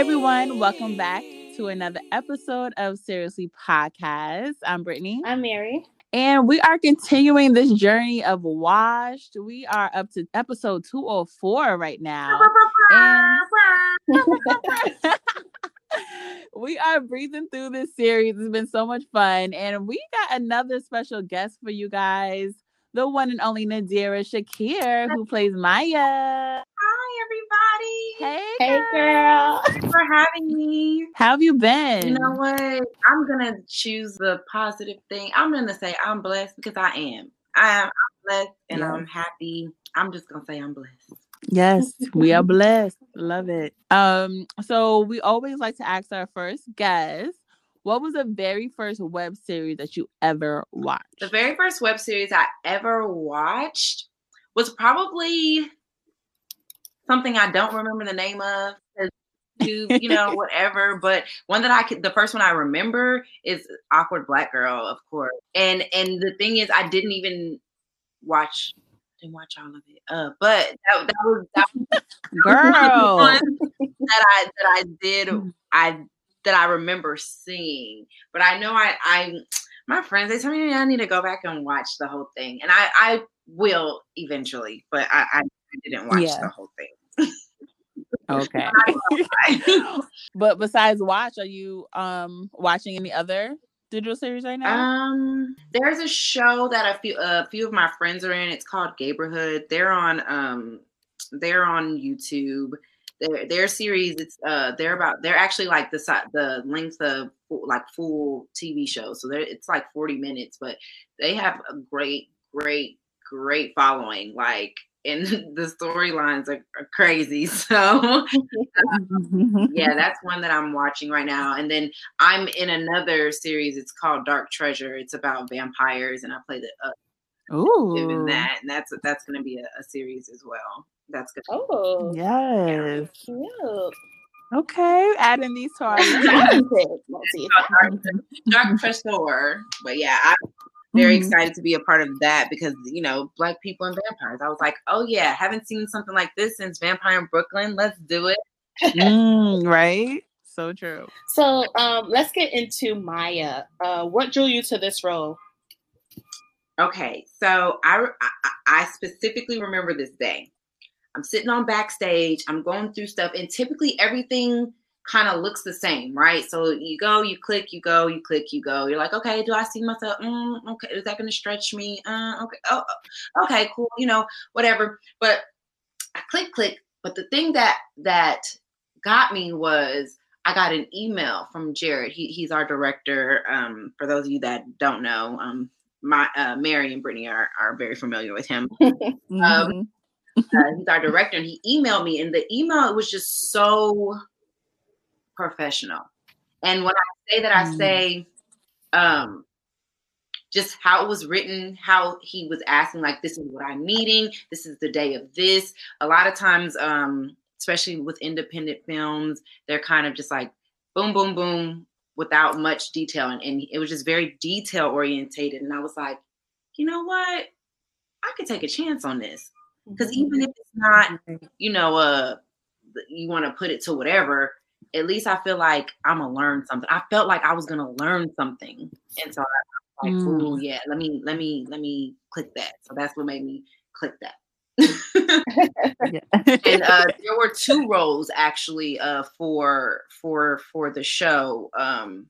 everyone, welcome back to another episode of Seriously Podcast. I'm Brittany. I'm Mary. And we are continuing this journey of Washed. We are up to episode 204 right now. And we are breathing through this series. It's been so much fun. And we got another special guest for you guys the one and only Nadira Shakir, who plays Maya. Hi, everybody. Hey, hey girl. Thanks for having me. How have you been? You know what? I'm gonna choose the positive thing. I'm gonna say I'm blessed because I am. I am I'm blessed and yeah. I'm happy. I'm just gonna say I'm blessed. Yes, we are blessed. Love it. Um, so we always like to ask our first guest what was the very first web series that you ever watched? The very first web series I ever watched was probably something I don't remember the name of. you know, whatever. But one that I could, the first one I remember is Awkward Black Girl, of course. And and the thing is, I didn't even watch didn't watch all of it. Uh, but that, that was that was girl that I that I did I that I remember seeing. But I know I I my friends they tell me I need to go back and watch the whole thing, and I I will eventually, but I I didn't watch yeah. the whole thing. okay. but besides watch, are you um watching any other digital series right now? Um, there's a show that a few a few of my friends are in. It's called Gayborhood. They're on um they're on YouTube their their series it's uh they're about they're actually like the the length of like full TV shows. So they're it's like 40 minutes but they have a great great great following like and the storylines are, are, crazy so yeah that's one that i'm watching right now. And then i'm in another series it's called dark treasure. It's about vampires and i play the uh, Ooh. in that and that's that's going to be a, a series as well that's good. Oh, yes. Cute. Okay, adding these to our Dark Crystal, but yeah, I'm very mm-hmm. excited to be a part of that because you know, black people and vampires. I was like, oh yeah, haven't seen something like this since Vampire in Brooklyn. Let's do it. mm, right. So true. So um, let's get into Maya. Uh, what drew you to this role? Okay, so I, I, I specifically remember this day. I'm sitting on backstage, I'm going through stuff, and typically everything kind of looks the same, right? So you go, you click, you go, you click, you go. You're like, okay, do I see myself? Mm, okay, is that going to stretch me? Uh, okay, oh, oh, okay, cool, you know, whatever. But I click, click. But the thing that that got me was I got an email from Jared. He, he's our director. Um, for those of you that don't know, um, my uh, Mary and Brittany are, are very familiar with him. mm-hmm. um, uh, he's our director, and he emailed me, and the email it was just so professional. And when I say that, I mm. say, um, just how it was written, how he was asking, like, this is what I'm needing, this is the day of this. A lot of times, um, especially with independent films, they're kind of just like boom, boom, boom, without much detail. And, and it was just very detail orientated. And I was like, you know what? I could take a chance on this. Because even if it's not, you know, uh, you want to put it to whatever, at least I feel like I'm gonna learn something. I felt like I was gonna learn something, and so I was like, mm. "Oh yeah, let me, let me, let me click that." So that's what made me click that. and uh, there were two roles actually uh, for for for the show, um,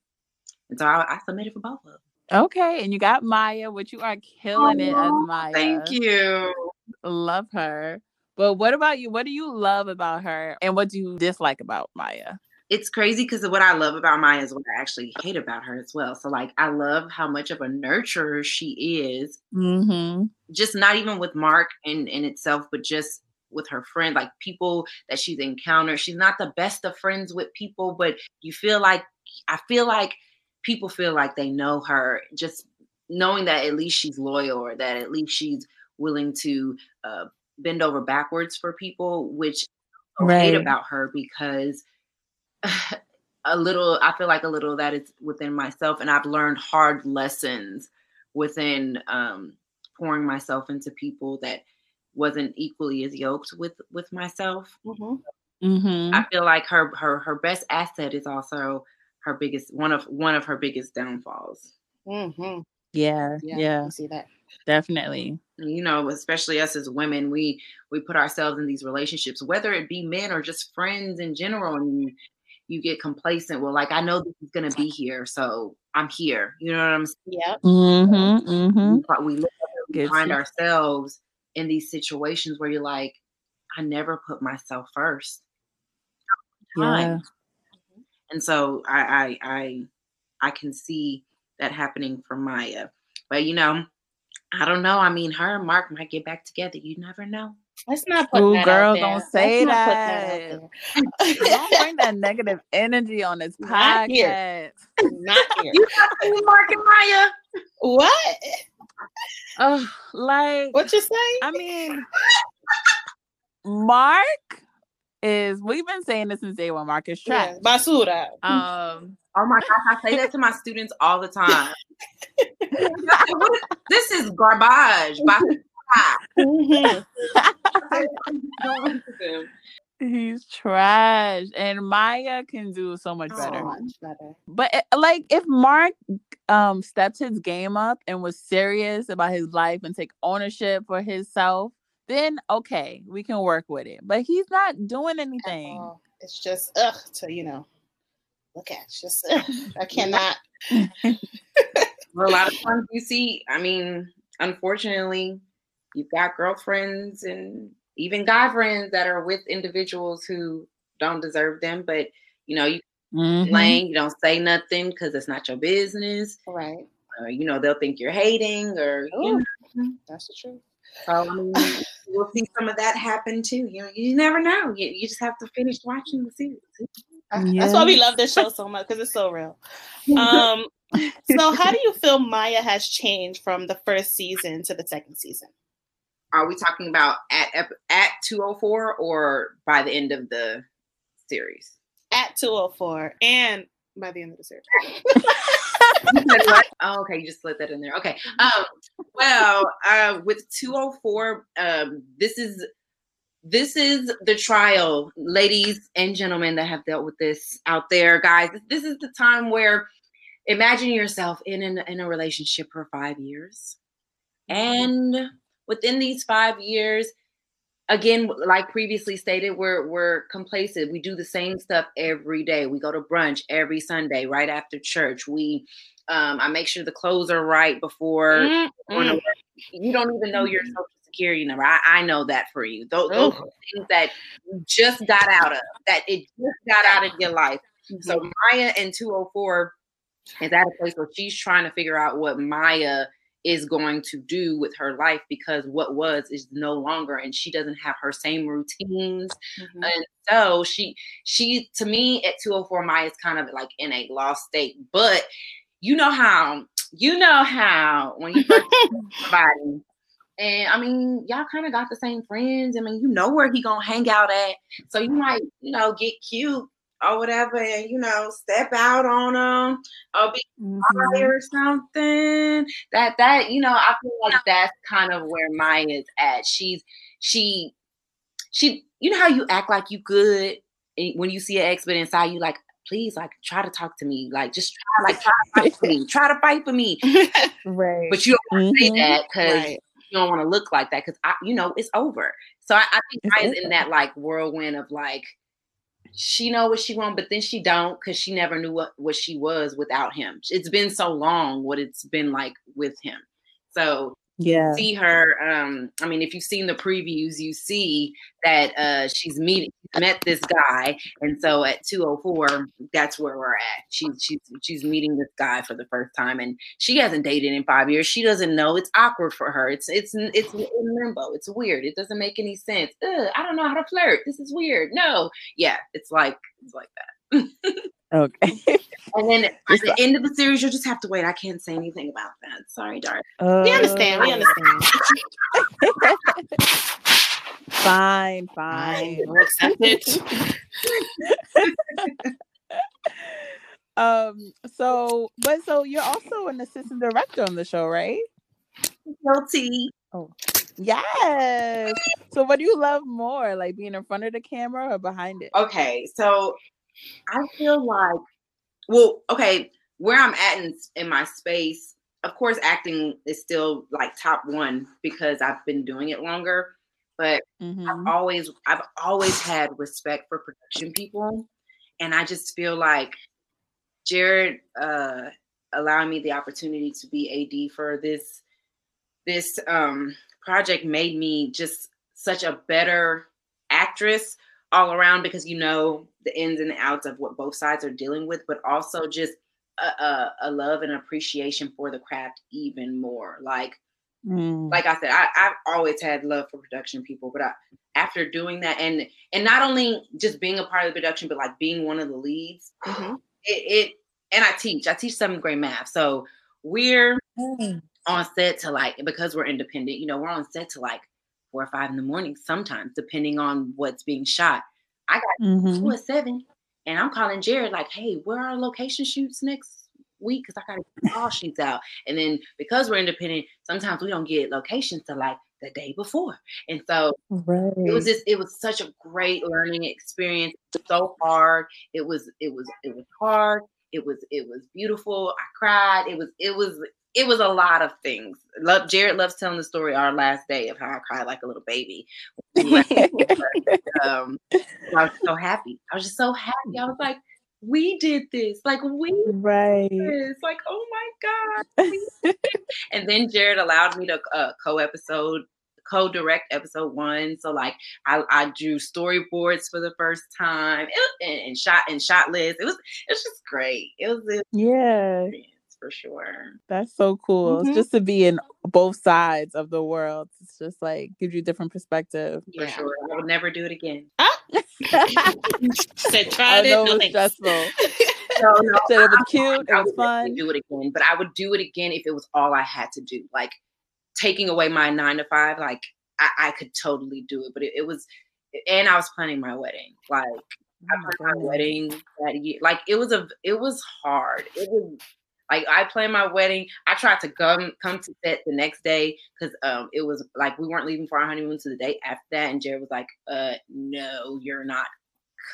and so I, I submitted for both of them. Okay, and you got Maya, which you are killing oh, it as Maya. Thank you. Love her. But what about you? What do you love about her and what do you dislike about Maya? It's crazy because what I love about Maya is what I actually hate about her as well. So, like, I love how much of a nurturer she is. Mm-hmm. Just not even with Mark in, in itself, but just with her friend, like people that she's encountered. She's not the best of friends with people, but you feel like, I feel like people feel like they know her just knowing that at least she's loyal or that at least she's willing to uh, bend over backwards for people, which I right. hate about her because a little, I feel like a little of that is within myself, and I've learned hard lessons within um, pouring myself into people that wasn't equally as yoked with with myself. Mm-hmm. Mm-hmm. I feel like her her her best asset is also her biggest one of one of her biggest downfalls. Mm-hmm. Yeah, Yeah, yeah, I see that. Definitely. you know especially us as women we we put ourselves in these relationships whether it be men or just friends in general and you, you get complacent well like i know this is going to be here so i'm here you know what i'm saying Yeah. Mm-hmm. Mm-hmm. We fi- we look up and we Gets find ourselves in these situations where you're like i never put myself first Yeah. And so I, I i i can see that happening for maya but you know i don't know i mean her and mark might get back together you never know Let's not put Ooh, that girl, out there. don't say Let's not that. out Don't bring that negative energy on this Not here. podcast. there. not here. you got to mark and maya What? Ugh, like, What you say? I mean, Mark is. We've been saying this since day one. Mark is trash. Yeah, basura. Um, Oh my gosh, I say that to my students all the time. this is garbage. Mhm. he's trash, and Maya can do so much better. So much better. But it- like, if Mark um stepped his game up and was serious about his life and take ownership for himself, then okay, we can work with it. But he's not doing anything. It's just ugh to you know. Look at it's just ugh, I cannot. a lot of times you see, I mean, unfortunately, you've got girlfriends and even guy friends that are with individuals who don't deserve them, but you know, you Mhm. you don't say nothing because it's not your business. Right. Or, you know, they'll think you're hating or you know. that's the truth. So I mean, we'll see some of that happen too. You know, you never know. You, you just have to finish watching the series. I- That's why we love this show so much because it's so real. Um, so how do you feel Maya has changed from the first season to the second season? Are we talking about at at 204 or by the end of the series? At 204 and by the end of the series. What? oh, okay, you just slid that in there. Okay. Um, well, uh, with 204, um, this is this is the trial, ladies and gentlemen that have dealt with this out there, guys. This is the time where imagine yourself in an, in a relationship for five years, and within these five years, again, like previously stated, we're we're complacent. We do the same stuff every day. We go to brunch every Sunday right after church. We um, I make sure the clothes are right before Mm, mm. work. You don't even know your social security number. I, I know that for you. Those, those are things that you just got out of, that it just got out of your life. So Mhm. Maya in 204 is at a place where she's trying to figure out what Maya is going to do with her life because what was is no longer and she doesn't have her same routines. Mhm. and so she she to me at 204 Maya is kind of like in a lost state. But you know how you know how when you first somebody and I mean y'all kind of got the same friends. I mean you know where he gonna hang out at. So you might you know get cute or whatever and you know step out on them or be Mhm. high or something. That that you know, I feel like that's kind of where Maya is at. She's she she you know how you act like you good when you see an ex, but inside you like, please, like try to talk to me, like just try, like try to fight for me, try to fight for me. Right. But you don't want to say Mhm. that because Right. you don't want to look like that because I, you know, it's over. So I, I think Maya's over. in that like whirlwind of like she know what she want, but then she don't because she never knew what what she was without him. It's been so long what it's been like with him. So Yeah. see her. Um, I mean, if you've seen the previews, you see that uh she's meeting met this guy, and so at 204, that's where we're at. She's she's she's meeting this guy for the first time, and she hasn't dated in five years. She doesn't know. It's awkward for her. It's it's it's in limbo. It's weird. It doesn't make any sense. Ugh, I don't know how to flirt. This is weird. No, yeah, it's like it's like that. Okay. And then at Just the end of the series, you'll just have to wait. I can't say anything about that. Sorry, darling. We understand. We Uh, understand. Fine, Fine. fine. We'll accept it. Um. So, but so you're also an assistant director on the show, right? Guilty. Oh. Yes. So, what do you love more, like being in front of the camera or behind it? Okay, so I feel like, well, okay, where I'm at in, in my space, of course, acting is still like top one because I've been doing it longer. But Mhm. I've always, I've always had respect for production people, and I just feel like Jared uh, allowing me the opportunity to be AD for this this um, project made me just such a better actress all around because you know the ins and outs of what both sides are dealing with, but also just a, a, a love and appreciation for the craft even more. Like Mm. like I said, I, I've always had love for production people, but I, after doing that and and not only just being a part of the production, but like being one of the leads, it, it and I teach. I teach seventh grade math, so we're on set to like because we're independent. You know, we're on set to like four or five in the morning sometimes, depending on what's being shot. I got Mhm. school at seven, and I'm calling Jared like, "Hey, where are location shoots next week? Because I got to sheets out." And then because we're independent, sometimes we don't get locations to like the day before, and so Right. it was just it was such a great learning experience. So hard. It was it was it was hard. It was it was beautiful. I cried. It was it was it was a lot of things. Love Jared loves telling the story our last day of how I cried like a little baby. um, I was so happy. I was just so happy. I was like, we did this. Like we did right. this. Like oh my god. it. and then Jared allowed me to uh, co-episode co-direct episode one so like I, I drew storyboards for the first time it was, and, and shot and shot lists it was it was just great it was an Yeah, experience for sure that's so cool. Mhm. Just to be in both sides of the world. It's just like gives you a different perspective. for sure I would never do it again I Said tried it. know No it was stressful. no, no, Said it was cute. It I was would fun. do it again but I would do it again if it was all I had to do like taking away my nine to five like I, I could totally do it but it, it was and I was planning my wedding like Oh my planned my wedding that year. Like it was a it was hard. It was like I planned my wedding. I tried to come come to set the next day because um it was like we weren't leaving for our honeymoon to the day after that. And Jared was like, uh no, you're not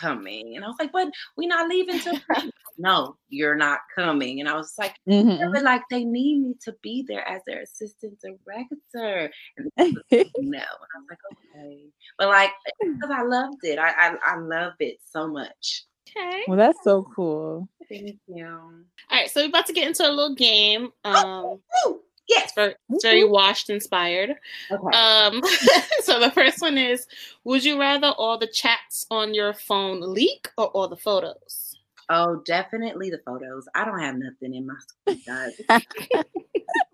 coming. And I was like, but we not leaving till no, you're not coming. And I was like, Mhm. but like they need me to be there as their assistant director. And like, no. And I was like, okay. But like because I loved it. I I, I love it so much. Okay. well, that's so cool. Thank you. All right. So we're about to get into a little game. Um, Woo! Yes. very, it's very washed inspired. Okay. Um, so the first one is: Would you rather all the chats on your phone leak or all the photos? oh, definitely the photos. I don't have nothing in my school, guys.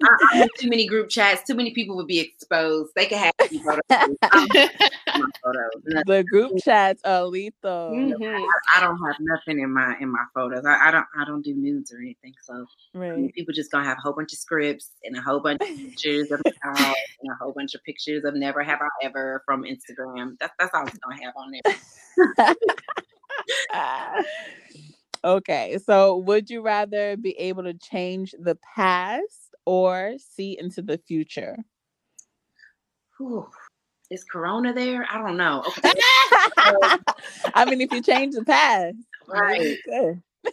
I, I'm too many group chats. Too many people would be exposed. They could have photos. I don't have my photos. The group chats are lethal. Mhm. I, I don't have nothing in my in my photos. I, I don't I don't do nudes or anything. So Right. people just gonna have a whole bunch of scripts and a whole bunch of pictures of house and a whole bunch of pictures of never have I ever from Instagram. That's that's all it's gonna have on there. okay, so would you rather be able to change the past or see into the future? Whew. Is Corona there? I don't know. Okay. I mean, if you change the past, Right.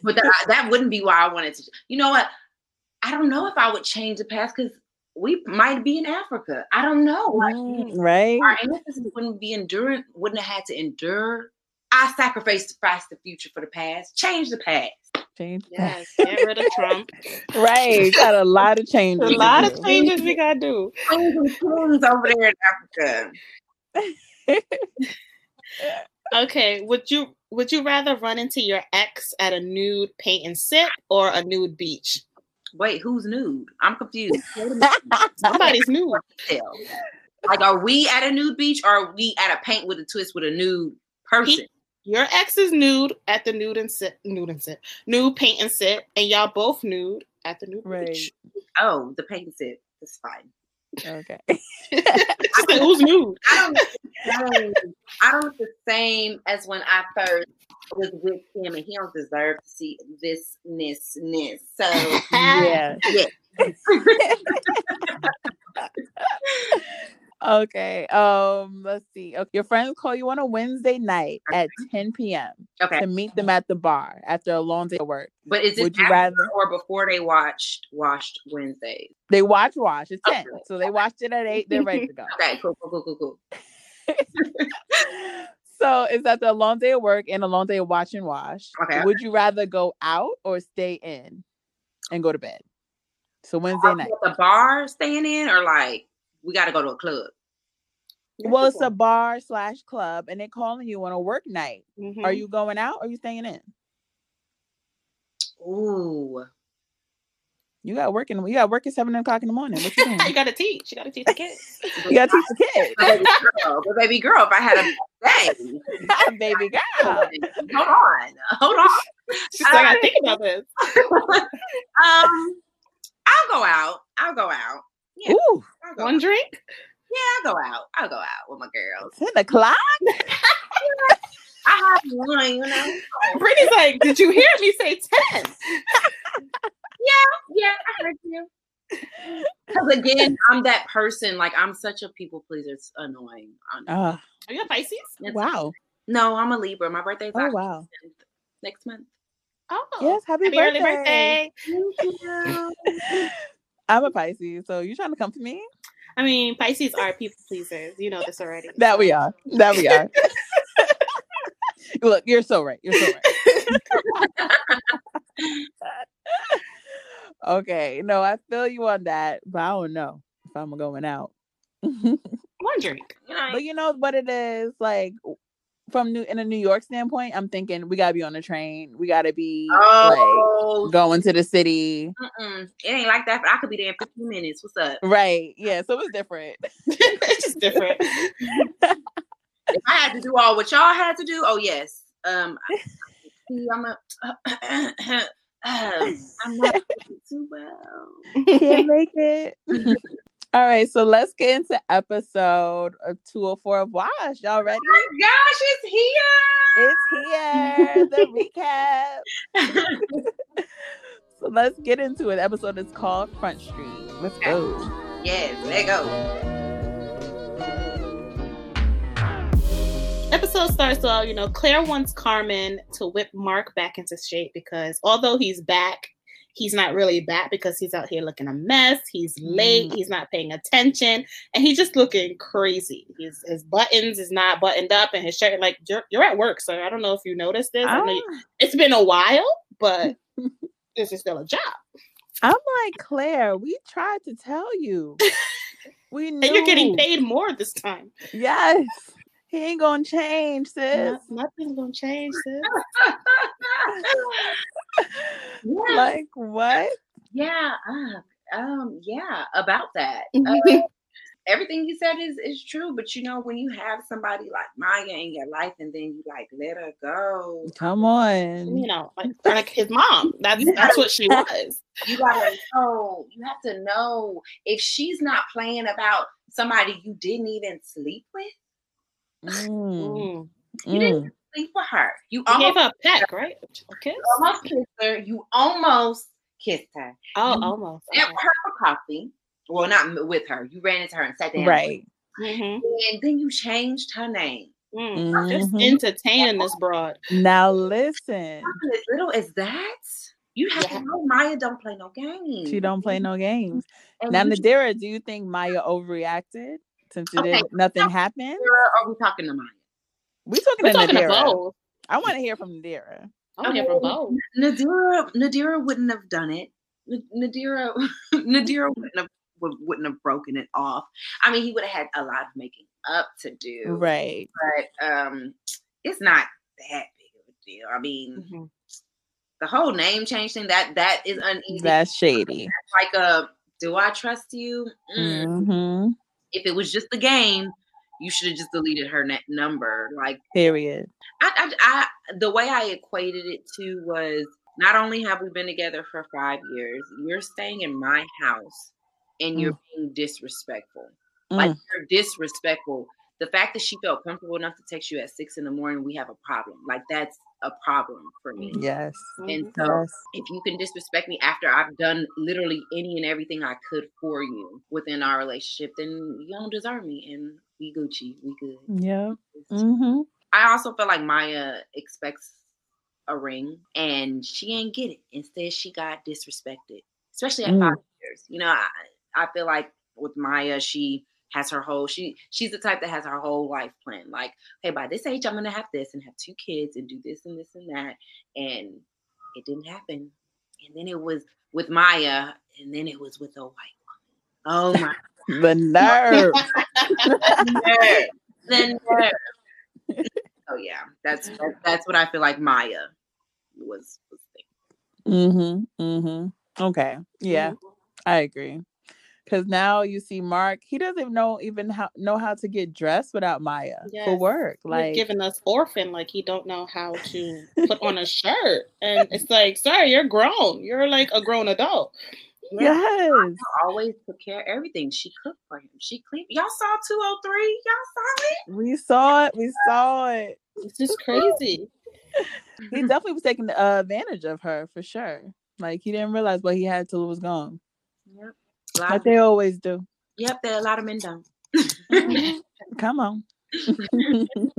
but that, that wouldn't be why I wanted to. You know what? I don't know if I would change the past because we might be in Africa. I don't know. Like, Mm, right? our ancestors wouldn't be enduring, wouldn't have had to endure. I sacrificed the future for the past. Change the past. Change Yes. Get rid of Trump. Right. Got a lot of changes. A lot of changes we gotta do. Kings over there in Africa. Okay. Would you Would you rather run into your ex at a nude paint and sip or a nude beach? Wait, who's nude? I'm confused. Wait. Somebody's nude. Tell. Like, are we at a nude beach or are we at a paint with a twist with a nude person? Your ex is nude at the nude and sit, nude and sit, nude paint and sit, and y'all both nude at the nude Right. beach. Oh, the paint and set. That's fine. Okay. She said, "Who's nude?" I don't know. I don't the same as when I first was with him, and he don't deserve to see this, this, this. So yeah. yeah. Okay. Um, let's see. Okay. Your friends call you on a Wednesday night at 10 p.m. Okay. to meet them at the bar after a long day of work. But is it Would you after rather- or before they watched Washed Wednesdays? They watch Wash. It's 10. Okay. So they watched it at 8. They're ready to go. Okay, cool, cool, cool, cool, cool. so it's after a long day of work and a long day of watch and Wash. Okay. Would you rather go out or stay in and go to bed? So Wednesday night. at the bar staying in, or like we got to go to a club? Well, it's a bar slash club, and they're calling you on a work night. Mhm. Are you going out or are you staying in? Ooh, You got working. You got work at seven o'clock in the morning. What you doing? you gotta teach. You gotta teach the kids. you got to teach the kids, But baby girl, but baby girl, if I had a day, baby girl. hold on, hold on. She's like, I gotta think about this. um, I'll go out. I'll go out. Yeah, Ooh, I'll go One out. drink. Yeah, I'll go out. I'll go out with my girls. ten o'clock. I have one, you know. Brittany's like, did you hear me say ten? Yeah, yeah, I heard you. Because again, I'm that person. Like I'm such a people pleaser. It's annoying. I'm- Oh, Are you a Pisces? it's- wow. No, I'm a Libra. My birthday's Oh, wow. next month. Oh, Yes, happy, happy birthday. early birthday. Thank you. I'm a Pisces, so you trying to come for me? I mean, Pisces are people pleasers. You know this already. That we are. That we are. Look, you're so right. You're so right. okay. No, I feel you on that, but I don't know if I'm going out. One drink. But you know what it is like from new in a New York standpoint. I'm thinking we gotta be on the train. We gotta be oh, like going to the city. mm-mm. it ain't like that. But I could be there in 15 minutes. What's up? Right? Yeah. So it's different. it's just different. If I had to do all what y'all had to do, oh yes. Um, see, I'm a. um, I'm not doing too well. Can't make it. All right, so let's get into episode of 204 of Wash. Y'all oh ready? Oh my gosh, it's here. It's here. The recap. So let's get into it. The episode is called Front Street. Let's go. yes, let go. Episode starts off, you know, Claire wants Carmen to whip Mark back into shape because although he's back, he's not really back because he's out here looking a mess. He's late. Mm. He's not paying attention, and he's just looking crazy. His his buttons is not buttoned up, and his shirt. Like you're, you're at work, sir. I don't know if you noticed this. I know you, it's been a while, but this is still a job, I'm like, Claire, we tried to tell you. We knew. and you're getting paid more this time. Yes. He ain't gonna change, sis. No- nothing's gonna change, sis. Yeah, Like what? yeah, uh, um, yeah, about that. Uh, everything you said is is true, but you know when you have somebody like Maya in your life, and then you like let her go, Come on. you know, like, like his mom. That's that's what she was. you gotta know. You have to know if she's not playing about somebody you didn't even sleep with. Mm, Mm. You didn't mm. sleep with her. You You gave almost, her a peck, right? A kiss? almost kissed her. You almost kissed her. Oh, You almost. Met with her for coffee. Well, not with her. You ran into her and sat down. Right. hmm And then you changed her name. Mm. Just Mhm. entertaining this broad. Now listen. Something as little as that. You have Yeah. to know Maya don't play no games. She don't play no games. And Now, you Nadira, do you think Maya overreacted since it Okay, did, nothing now- happened? Nadira, Are we talking to Maya? We talking We're to talking to both. I want to hear from Nadira. I want to hear from both. Nadira, Nadira wouldn't have done it. N- Nadira, Nadira wouldn't have would, wouldn't have broken it off. I mean, he would have had a lot of making up to do. Right. But um, it's not that big of a deal. I mean, Mhm. the whole name change thing that that is uneasy. That's shady. like a do I trust you? Mm. hmm If it was just the game, you should have just deleted her net number. Like Period. I, I, I, the way I equated it to was not only have we been together for five years, you're staying in my house and you're being disrespectful. Like Mm. you're disrespectful. The fact that she felt comfortable enough to text you at six in the morning, we have a problem. Like that's a problem for me. Yes. And Mhm. so Yes. if you can disrespect me after I've done literally any and everything I could for you within our relationship, then you don't deserve me. And we Gucci, we good. Yeah. Mm-hmm. I also feel like Maya expects a ring and she ain't get it. Instead, she got disrespected, especially at Mm. five years. You know, I, I feel like with Maya, she has her whole she she's the type that has her whole life plan. Like, hey, by this age, I'm gonna have this and have two kids and do this and this and that. And it didn't happen. And then it was with Maya, and then it was with a white woman. Oh my The nerve. nerve. the nerve. oh yeah, that's that's what I feel like Maya was was thinking. mm-hmm. Mm-hmm. Okay. Yeah, I agree. Cause now you see Mark, he doesn't even know even how know how to get dressed without Maya for work. like Like giving us orphan like he don't know how to put on a shirt and it's like sorry, you're grown you're like a grown adult Yeah, yes. always took care of everything. She cooked for him. She cleaned. Y'all saw 203. Y'all saw it. We saw it. We saw it. it's just crazy He definitely was taking uh, advantage of her for sure. Like he didn't realize what he had till it was gone. Yep. A lot Like of- they always do. yep. There a lot of men don't. Come on.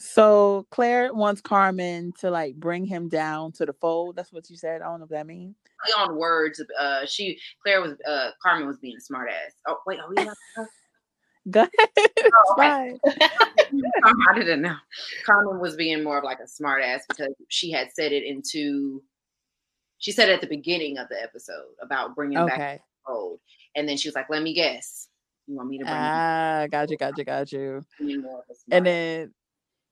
so Claire wants Carmen to like bring him down to the fold. That's what you said. I don't know what that means. On words. Uh, she Claire was uh Carmen was being a smart ass. Oh wait, are we? allowed to cuss? Go ahead. Oh, okay. fine. I didn't know. Carmen was being more of like a smart ass because she had said it into. She said at the beginning of the episode about bringing back Okay. the fold, and then she was like, "Let me guess. You want me to bring it? Ah, got you, got you, got you. you more of a smart And then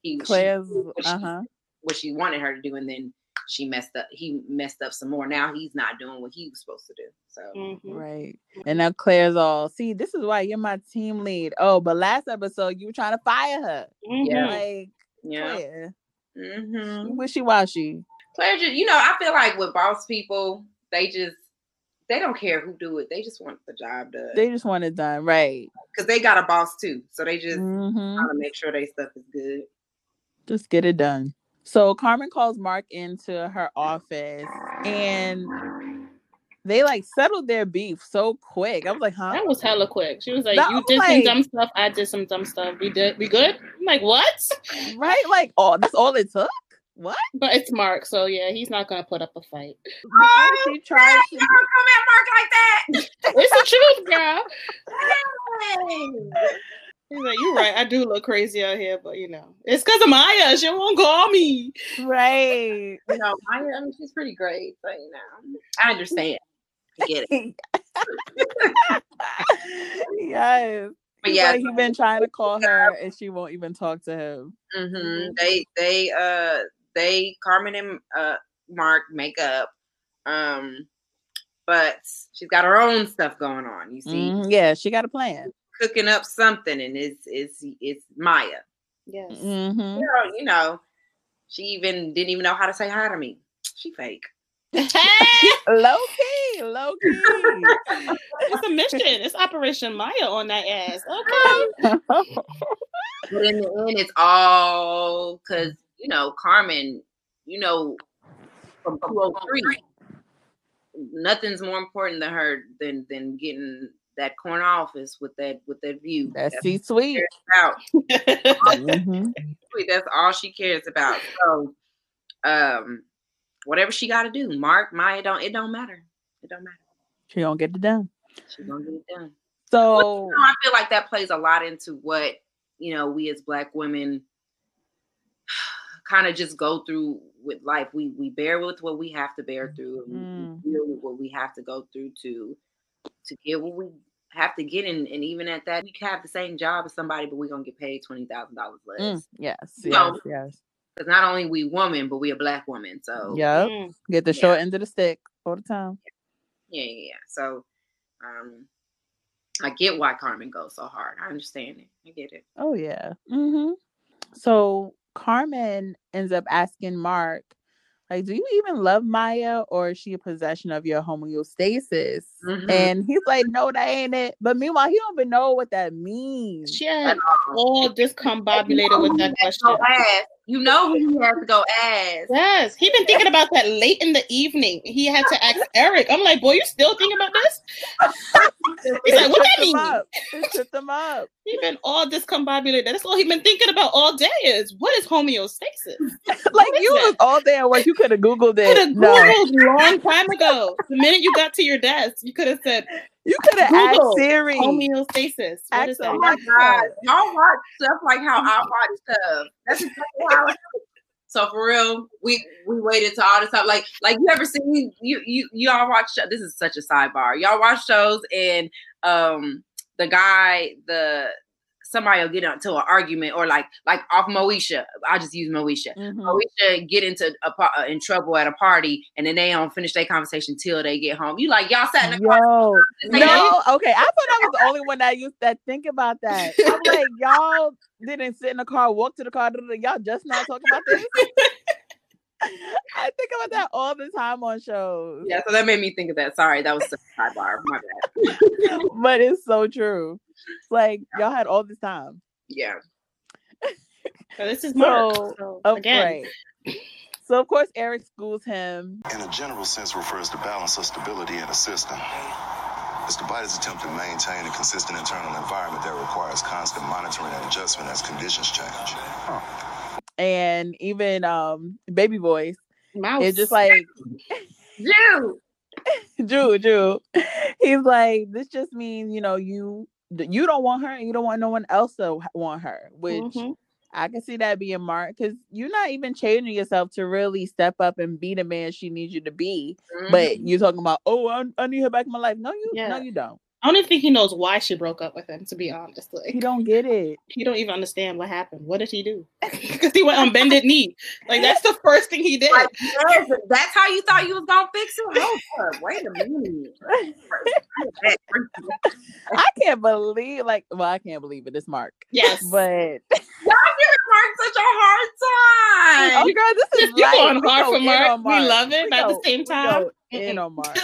he, she- Claire's what she- uh huh. what she wanted her to do, and then she messed up. He messed up some more. Now he's not doing what he was supposed to do. So Mhm. Right. And now Claire's all, see, this is why you're my team lead. Oh, but last episode you were trying to fire her. Yeah. Mhm. Like yeah, Claire, mm-hmm. wishy washy. Claire, just, you know, I feel like with boss people, they just they don't care who do it. They just want the job done They just want it done. Right. because they got a boss too. So they just hmm want to make sure they stuff is good. Just get it done. So Carmen calls Mark into her office and they like settled their beef so quick. I was like, huh? that was hella quick she was like That you did like- some dumb stuff i did some dumb stuff we did we good i'm like what Right? Like, oh, that's all it took? What? but it's mark so yeah he's not gonna put up a fight Before she tried You to don't come at Mark like that. it's the truth girl Hey. he's like you're right i do look crazy out here but you know it's because of maya she won't call me Right. you know, I, I mean, she's pretty great, but you know, I understand. I get it. yes. But Yeah, yeah, he been trying to call her and she won't even talk to him. hmm They they uh they Carmen and uh Mark make up. Um but she's got her own stuff going on. You see, Mhm, Yeah, she got a plan. cooking up something and it's it's it's Maya. yes hmm Girl, you know, she even didn't even know how to say hi to me. She fake. Low key, low key. it's a mission it's operation maya on that ass okay But in the end, it's all because you know Carmen. You know, from 203, nothing's more important to her than than getting that corner office with that with that view. That's That's C-suite. about. Mhm. That's all she cares about. So, um, whatever she got to do, Mark, Maya, don't it don't matter. It don't matter. She don't get it done. She gonna get it done. So You know, I feel like that plays a lot into what you know we as Black women kind of just go through with life. We we bear with what we have to bear through, Mm. we deal with what we have to go through to to get what we have to get. And, and even at that, we have the same job as somebody, but we're gonna get paid twenty thousand dollars less. mm, yes, yes, No. yes. Because not only we women, but we a Black woman. So Yep. Mm. Get the Yeah. short end of the stick all the time. yeah, yeah, yeah. So um, I get why Carmen goes so hard. I understand it. I get it. Oh yeah. Mm-hmm. So Carmen ends up asking Mark, like, do you even love Maya or is she a possession of your homeostasis? Mhm. And he's like, no, that ain't it. But meanwhile, he don't even know what that means. she had all discombobulated with that question So ass You know who he has to go ask. Yes, he been thinking about that late in the evening. He had to ask Eric. I'm like, boy, you still thinking about this? He's like, what that Tripped him mean? up. It tripped him up. He been all discombobulated. That's all he been thinking about all day is what is homeostasis? Like is you that? was all day at work. You could have googled it. Could have it. No, googled long time ago. The minute you got to your desk, you could have said you could have asked Siri. homeostasis. What is that? Oh my god, y'all watch stuff like how I watch stuff. That's exactly how. I so for real, we we waited to all this time. Like like you ever seen you you y'all watch this is such a sidebar. Y'all watch shows and um the guy the somebody will get into an argument or like like off Moesha. I just use Moesha. Mhm. Moesha get into a uh, in trouble at a party and then they don't finish their conversation till they get home. You like y'all sat in the car. Yo, say, no, okay. I thought I was the only one that used that think about that. I'm like, y'all didn't sit in the car, walk to the car. Y'all just not talking about this. I think about that all the time on shows, Yeah, so that made me think of that. Sorry, that was such a sidebar. My bad. but it's so true. It's like y'all had all this time. Yeah. So this is Mark. So, So, of again, right. So of course Eric schools him. in a general sense refers to balance or stability in a system. It's the body's attempt to maintain a consistent internal environment that requires constant monitoring and adjustment as conditions change. And even um baby voice mouse. it's just like Dude. Drew, Drew. He's like, this just means you know you you don't want her, and you don't want no one else to want her, which Mhm. I can see that being Mark because you're not even changing yourself to really step up and be the man she needs you to be. But you're talking about, oh, I, I need her back in my life. No, you, no, you don't. I don't even think he knows why she broke up with him. To be honest, like You don't get it. he don't even understand what happened. What did he do? Because he went on bended knee. Like that's the first thing he did. Like, yes, that's how you thought you was gonna fix it. Hold oh, up, wait a minute. I can't believe, like, well, I can't believe it. It's Mark, yes, but Y'all giving Mark such a hard time. oh, girl, this is you light. going hard for in Mark. We love it, We but at the same time, go in on Mark.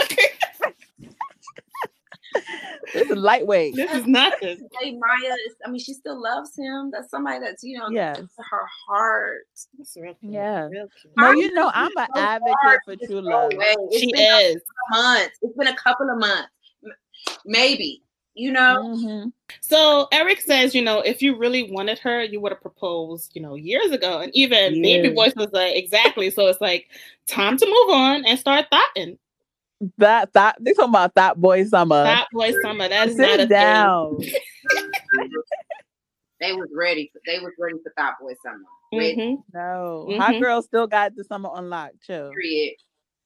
This is lightweight. this is nothing. Hey, Maya, is, I mean, she still loves him. That's somebody that's you know Yes. her heart. That's real. Yeah. real. No, you know I'm an so advocate for to true love. She is. months. It's been a couple of months, maybe. You know, Mhm. So Eric says, you know, if you really wanted her, you would have proposed, you know, years ago. And even Baby Voice was like, exactly. So it's like time to move on and start thoughting. That that they talking about that boy summer. That boy summer. That is not a Sit down. they was ready. For, they was ready for that Boy Summer. thing. Ready. Mhm. No, hot Mhm. girl still got the summer unlocked. Chill. Period.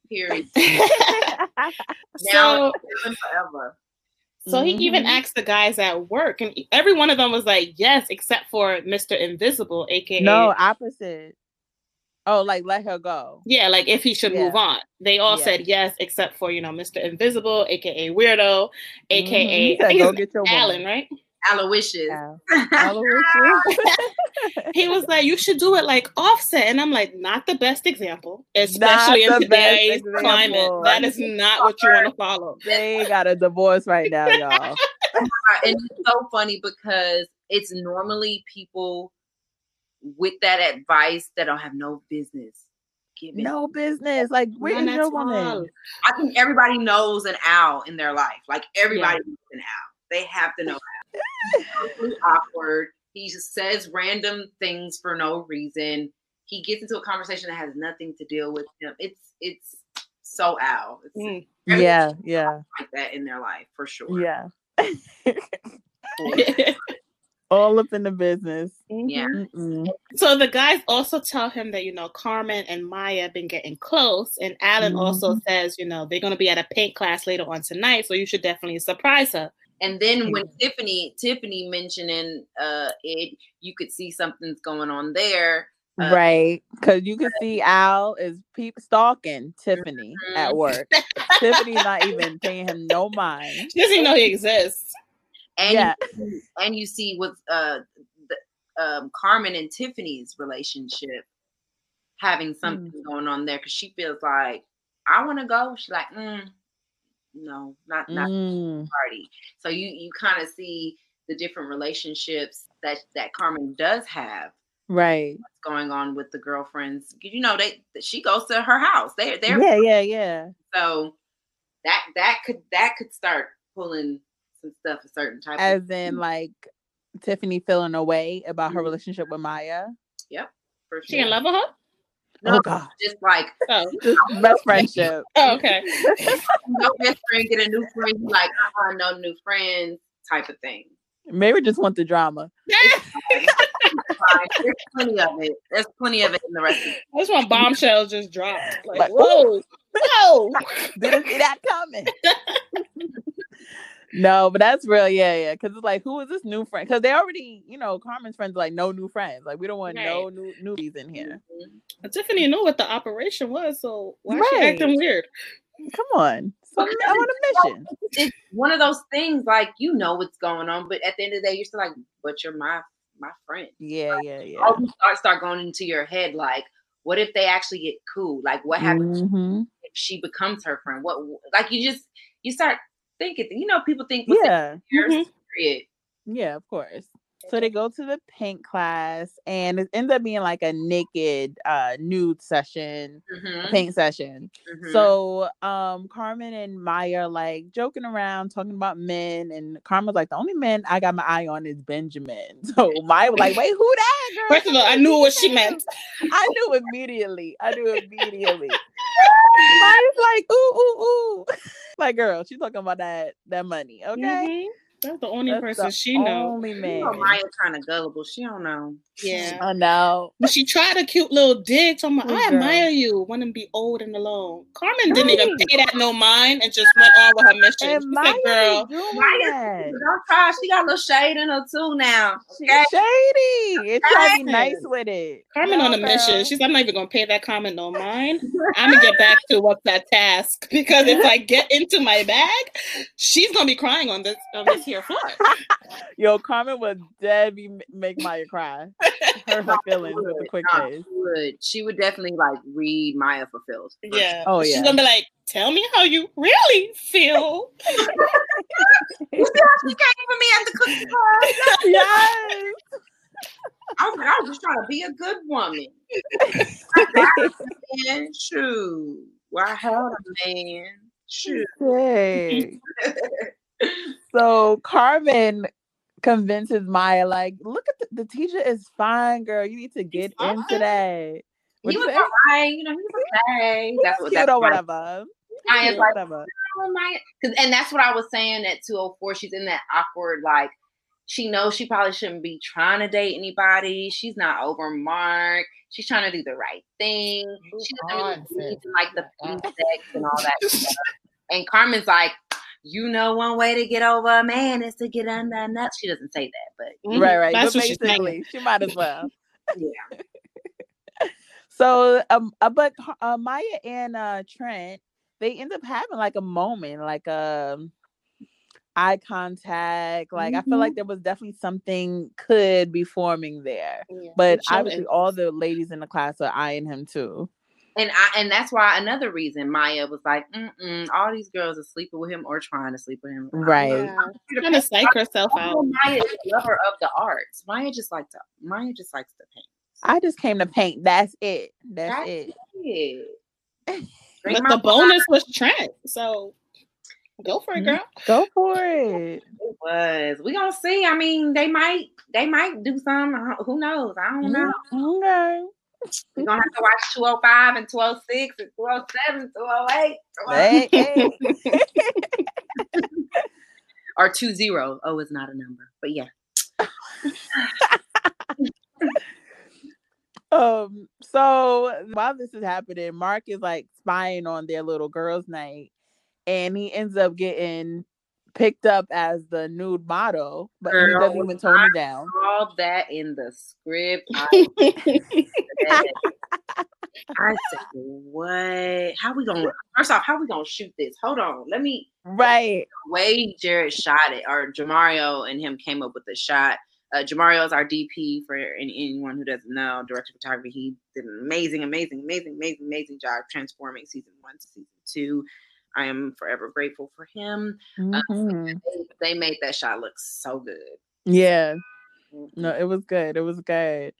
Period. so Now and forever. So he even Mhm. asked the guys at work, and every one of them was like, "Yes," except for Mister Invisible, aka No, opposite. Oh, like let her go. yeah, like if he should Yeah. move on. They all Yeah. said yes, except for you know Mister Invisible, aka Weirdo, aka He mm-hmm. I said, go get your Alan, woman. right? Aloysius. Al- Aloysius. He was like, "You should do it like Offset," and I'm like, "Not the best example, especially Not in the best today's climate. That is not what you want to follow." they got a divorce right now, y'all. And it's so funny because it's normally people with that advice that don't have no business giving. No business. Like, where None is your woman? I think everybody knows an owl in their life. Like everybody knows an owl. They have to know owl. Totally awkward. He just says random things for no reason. He gets into a conversation that has nothing to deal with him. It's it's so owl. It's Mm. Yeah, yeah, like that in their life for sure. yeah. All up in the business. Yeah. Mm-mm. So the guys also tell him that you know Carmen and Maya have been getting close, and Alan also Mhm. says you know they're going to be at a paint class later on tonight, so you should definitely surprise her. And then when Tiffany Tiffany mentioning uh it, you could see something's going on there. Uh, right. Because you can see Al is peep stalking Tiffany at Mhm. work. Tiffany's not even paying him no mind. She doesn't even know he exists. And Yeah. you, see- and you see with uh the, um Carmen and Tiffany's relationship having something going on there because she feels like I want to go. She's like, mm, no, not not Mm. party. So you you kind of see the different relationships that that Carmen does have Right. what's going on with the girlfriends. You know, they she goes to her house. They they're Yeah, yeah, yeah. so that that could that could start pulling some stuff a certain type of As in like Tiffany feeling away about her Mhm. relationship with Maya. Yep. For She in love with her? Oh god. Just like Oh, Just best friendship. oh okay. no best friend get a new friend, you like uh no new friends type of thing. Maybe just want the drama. There's plenty of it. There's plenty of it in the rest of That's when bombshells just dropped. Like, Like, whoa, whoa. Didn't see that coming. No, but that's real, yeah, yeah. Because it's like, who is this new friend? Because they already, you know, Carmen's friends are like no new friends. Like we don't want no new newbies in here. Mhm. Tiffany knew what the operation was, so why is she acting weird? Come on, so I'm on a mission. It's one of those things like you know what's going on, but at the end of the day, you're still like, but you're my my friend. Yeah, yeah, yeah. All you start start going into your head like, what if they actually get cool? Like, what happens Mhm. if she becomes her friend? What like you just you start thinking. You know, people think Yeah, Mhm. period. yeah, of course. So they go to the paint class, and it ends up being like a naked, uh, nude session, Mhm, paint session. mhm. So um Carmen and Maya are like joking around, talking about men, and Carmen's like, the only man I got my eye on is Benjamin. So Maya was like, wait, who that girl? First of all, I knew what she meant. I knew immediately. I knew immediately. Maya's like, ooh, ooh, ooh. Like, girl, she's talking about that that money. Okay. Mhm. That's the only That's person the she know. Only you man. know, Maya kind of gullible. She don't know. Yeah. I know. But she tried a cute little dig. So I'm like, Good I girl. admire you. Want to be old and alone. Carmen didn't even pay that no mind and just went on with her mission. And She Maya said, girl, be doing Maya- Don't try. She got a little shade in her too now. She's Okay. shady. It's trying to be nice with it. Carmen No, on a mission. girl. She's I'm not even gonna pay that Carmen no mind. I'm gonna get back to what's that task because if I get into my bag, she's gonna be crying on this on this here floor. Yo, Carmen would dead be make Maya cry. Hurt her feelings with the Nah, quickness. she would. She would definitely like read Maya for Phil. Yeah. Oh, yeah. She's gonna be like, tell me how you really feel. You see how she came for me at the cookie club? yes. I was like, I was just trying to be a good woman. And shoot. Why hell man? Shoot. Dang. So Carmen convinces Maya, like, look at the, the teacher is fine, girl. You need to get fine. into that. What He was say? alright, you know, he was okay. That's what Cute that's or whatever. Maya's Cute, like, whatever. oh, and that's what I was saying at 204. She's in that awkward, like, she knows she probably shouldn't be trying to date anybody. She's not over Mark. She's trying to do the right thing. She doesn't really on, believe in like the sex and all that stuff. And Carmen's like, you know, one way to get over a man is to get under a nut. She doesn't say that, but Mhm. Right, right. That's but what basically, she might as well. yeah. So, um, uh, but uh, Maya and uh Trent, they end up having like a moment, like um eye contact. Like I feel like there was definitely something could be forming there. Yeah. But It obviously, it. all the ladies in the class are eyeing him too. And I and that's why another reason Maya was like, Mm-mm, all these girls are sleeping with him or trying to sleep with him. Right. Yeah. She's trying to psych herself out. Maya is a lover of the arts. Maya just likes to Maya just likes to paint. I just came to paint. That's it. That's That's it. it. But the bonus was Trent. So go for it, Mhm. girl. Go for it. It was. We gonna see. I mean, they might they might do some. Who knows? I don't know. Okay. We're gonna have to watch 205 and 206 and 207, 208, Hey, hey. or 20. Oh, it's not a number. But yeah. Um, so while this is happening, Mark is like spying on their little girls' night, and he ends up getting picked up as the nude model, but he doesn't even tone it down. All that in the script. I said, I said, what? How we gonna first off, how we gonna shoot this? Hold on. Let me Right. way Jared shot it, or Jamario and him came up with the shot. Uh, Jamario is our DP for any, anyone who doesn't know, director of photography. He did an amazing, amazing, amazing, amazing, amazing job transforming season one to season two. I am forever grateful for him. Mhm. They, they made that shot look so good. Yeah. No, it was good. It was good.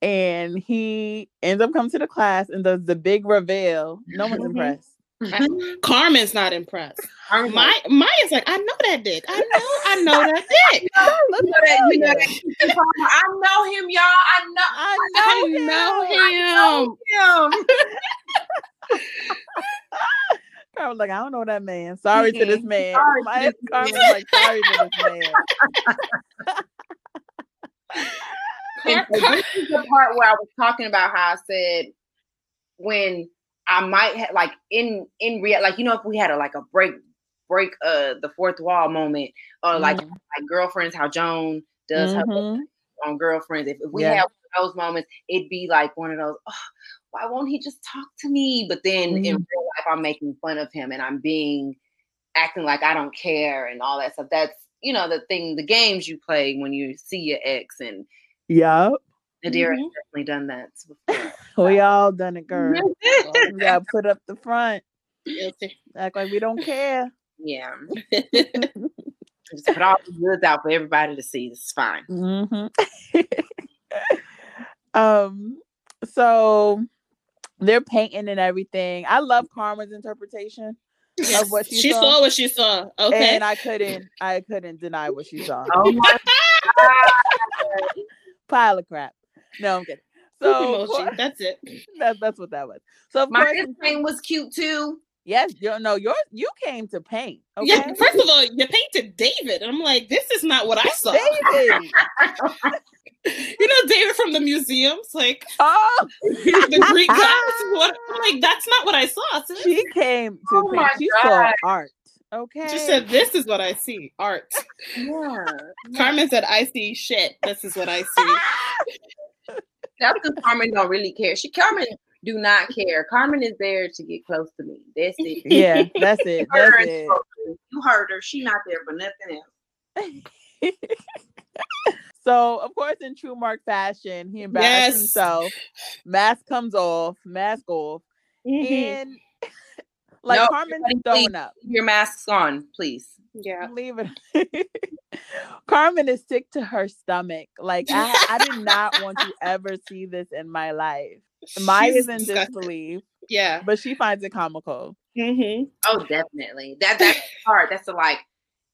and he ends up coming to the class and does the big reveal. No one's Mhm. impressed. Carmen's not impressed. I'm My Maya's like, I know that dick. I know, I know that dick. Look You know that, you know that. I know him, y'all. I know. I I know, know him. him. him. I was like, I don't know that man. Sorry to this man. Sorry to My this Carmen's man. like, sorry to this man. This is the part where I was talking about how I said when I might have like in in real like you know if we had a like a break break uh the fourth wall moment or like Mhm. like girlfriends how Joan does her Mhm. on girlfriends if, if we Yeah. have those moments it'd be like one of those oh, why won't he just talk to me but then in Mhm. real life I'm making fun of him and I'm being acting like I don't care and all that stuff that's you know the thing the games you play when you see your ex and Yup. Nadira Mhm. has definitely done that before. We all done it, girl. we gotta put up the front. Act like we don't care. yeah. Just put all the goods out for everybody to see. It's fine. hmm um, so they're painting and everything. I love Karma's interpretation, Yes, what she saw. she saw. saw what she saw. Okay. and I couldn't, I couldn't deny what she saw. Oh my God. Pile of crap. No, I'm kidding. So course- That's it. that, that's what that was. So of My course, name was cute too. Yes, you know yours you came to paint. Okay, Yeah. First of all, you painted David. I'm like, this is not what I saw. David. You know, David from the museums, like Oh, the Greek gods. What? I'm like, that's not what I saw. sis. she came to Oh paint. my She saw art. Okay, She said, "This is what I see. Art." Yeah. Carmen said, "I see shit. This is what I see." That's because Carmen don't really care. She Carmen do not care. Carmen is there to get close to me. That's it. yeah, that's it. You heard That's her, it. you heard her. She not there for nothing else. So of course, in true Mark fashion, he embarrassed Yes. himself. Mask comes off, mask off, Mhm. and like No, Carmen's everybody throwing up. Keep your masks on, please. Yeah. Leave it. Carmen is sick to her stomach. Like I, I did not want to ever see this in my life. Maya's She's in disgusting. disbelief, Yeah. but she finds it comical. hmm Oh, definitely. That that part. That's the like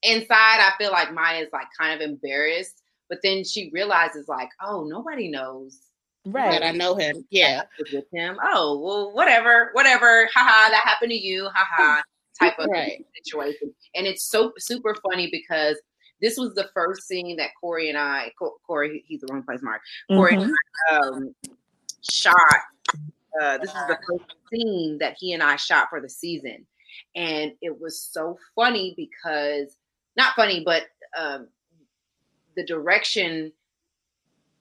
inside. I feel like Maya's like kind of embarrassed, but then she realizes like, oh, nobody knows Right. That I know him. Yeah. With him. Oh, well, whatever, whatever. Haha, that happened to you. Haha, type of Right. situation. And it's so super funny because this was the first scene that Corey and I, Corey, he's the one who plays Mark. Corey Mhm. and I, um, shot. Uh, this is the first scene that he and I shot for the season, and it was so funny because not funny, but um, the direction.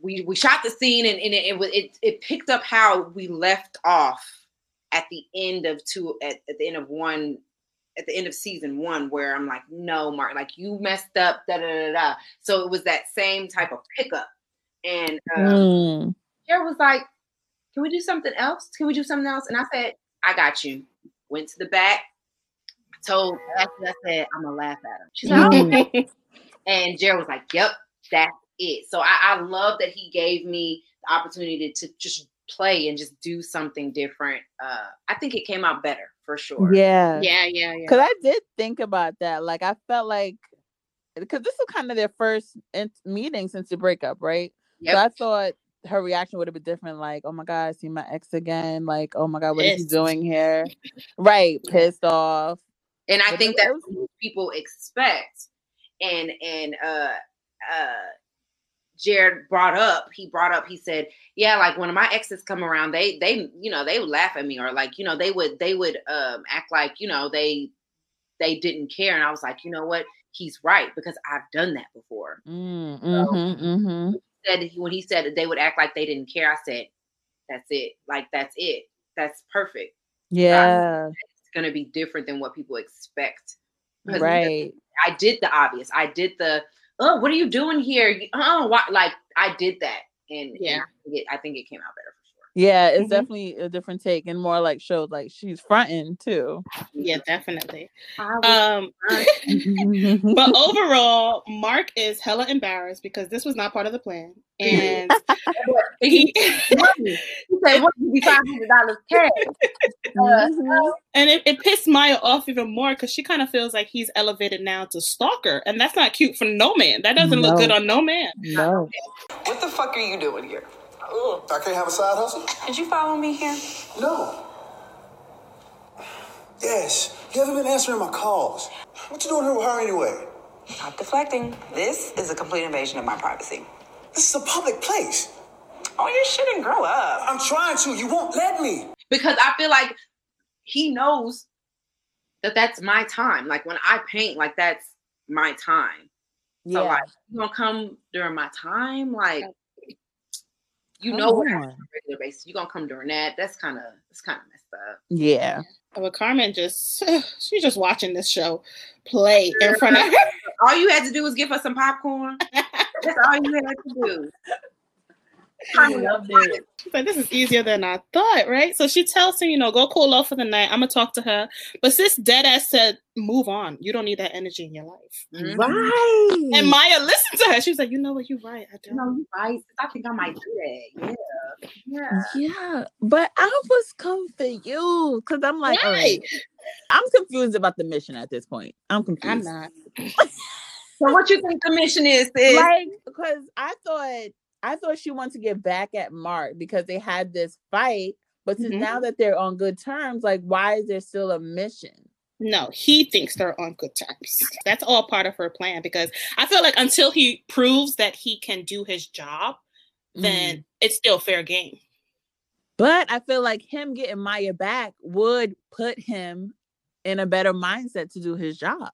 We, we shot the scene and, and it, it was it, it picked up how we left off at the end of two at, at the end of one at the end of season one where I'm like, no, Mark, like you messed up, da da da da. So it was that same type of pickup. And um, Mm. Jared was like, Can we do something else? Can we do something else? And I said, I got you. Went to the back, told Ashley, I said, I'm gonna laugh at him. She's like, "Oh, okay." and Jared was like, Yep, that's it. So I, I love that he gave me the opportunity to just play and just do something different. Uh, I think it came out better for sure. Yeah. yeah. Yeah. Yeah. Because I did think about that. Like, I felt like, because this was kind of their first in- meeting since the breakup, right? Yep. So I thought her reaction would have been different. Like, oh my God, I see my ex again. Like, oh my God, what is he doing here? Right. Pissed off. and I But think that's was- what people expect. And and uh uh Jared brought up, he brought up, he said, Yeah, like when my exes come around, they they you know, they would laugh at me or like, you know, they would they would um act like, you know, they they didn't care. And I was like, you know what? He's right, because I've done that before. Mm, mm-hmm, mm-hmm. Said when he said that they would act like they didn't care, I said, That's it. Like that's it. That's perfect. Yeah. It's gonna be different than what people expect. 'Cause Right. I did the obvious. I did the oh, what are you doing here? Oh, why? like I did that, and Yeah. and I, think it, I think it came out better for sure. Yeah, it's Mhm. definitely a different take and more like shows like she's fronting too. Yeah, definitely. Um, but overall, Mark is hella embarrassed because this was not part of the plan, and he he said, "What give me five hundred dollars cash?" And it, it pissed Maya off even more because she kind of feels like he's elevated now to stalker, and that's not cute for no man. That doesn't look good on no man. No. What the fuck are you doing here? I can't have a side hustle? Did you follow me here? No. Yes. You haven't been answering my calls. What you doing here with her anyway? Stop deflecting. This is a complete invasion of my privacy. This is a public place. Oh, you shouldn't grow up. I'm trying to. You won't let me. because I feel like he knows that that's my time. Like when I paint, like that's my time. Yeah. So like you gonna come during my time, like you Come know what on. happens on a regular basis. You gonna come during that. That's kind of it's kind of messed up. Yeah. But Carmen just she's just watching this show play in front of her. All you had to do was give her some popcorn. That's all you had to do. I loved it. She's like, this is easier than I thought, right? So she tells him, you know, go cool off for the night. I'm gonna talk to her. But sis dead ass said, move on. You don't need that energy in your life. Mhm. Right. And Maya listened to her. She was like, you know what, you're right. I don't. you right. I think I might do that. Yeah. Yeah. Yeah, but I was confused you. because I'm like, all Right. right, I'm confused about the mission at this point. I'm confused. I'm not. So what you think the mission is, sis? like because I thought I thought she wanted to get back at Mark because they had this fight, but since Mhm. now that they're on good terms, like why is there still a mission? No, he thinks they're on good terms. That's all part of her plan because I feel like until he proves that he can do his job, then Mm. it's still fair game. But I feel like him getting Maya back would put him in a better mindset to do his job.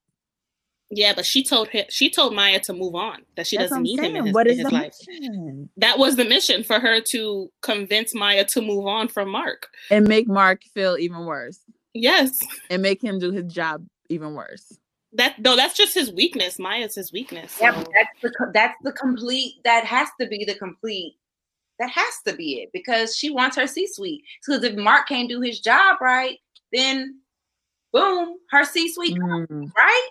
Yeah, but she told him she told Maya to move on, that she That's doesn't I'm need him in saying. his, What in his the life. mission? That was the mission for her to convince Maya to move on from Mark. And make Mark feel even worse. Yes. And make him do his job even worse. That no, that's just his weakness. Maya's his weakness. Yeah, so- but that's the that's the complete. That has to be the complete. That has to be it because she wants her C-suite. Because if Mark can't do his job right, then boom, her C-suite, Mm. right?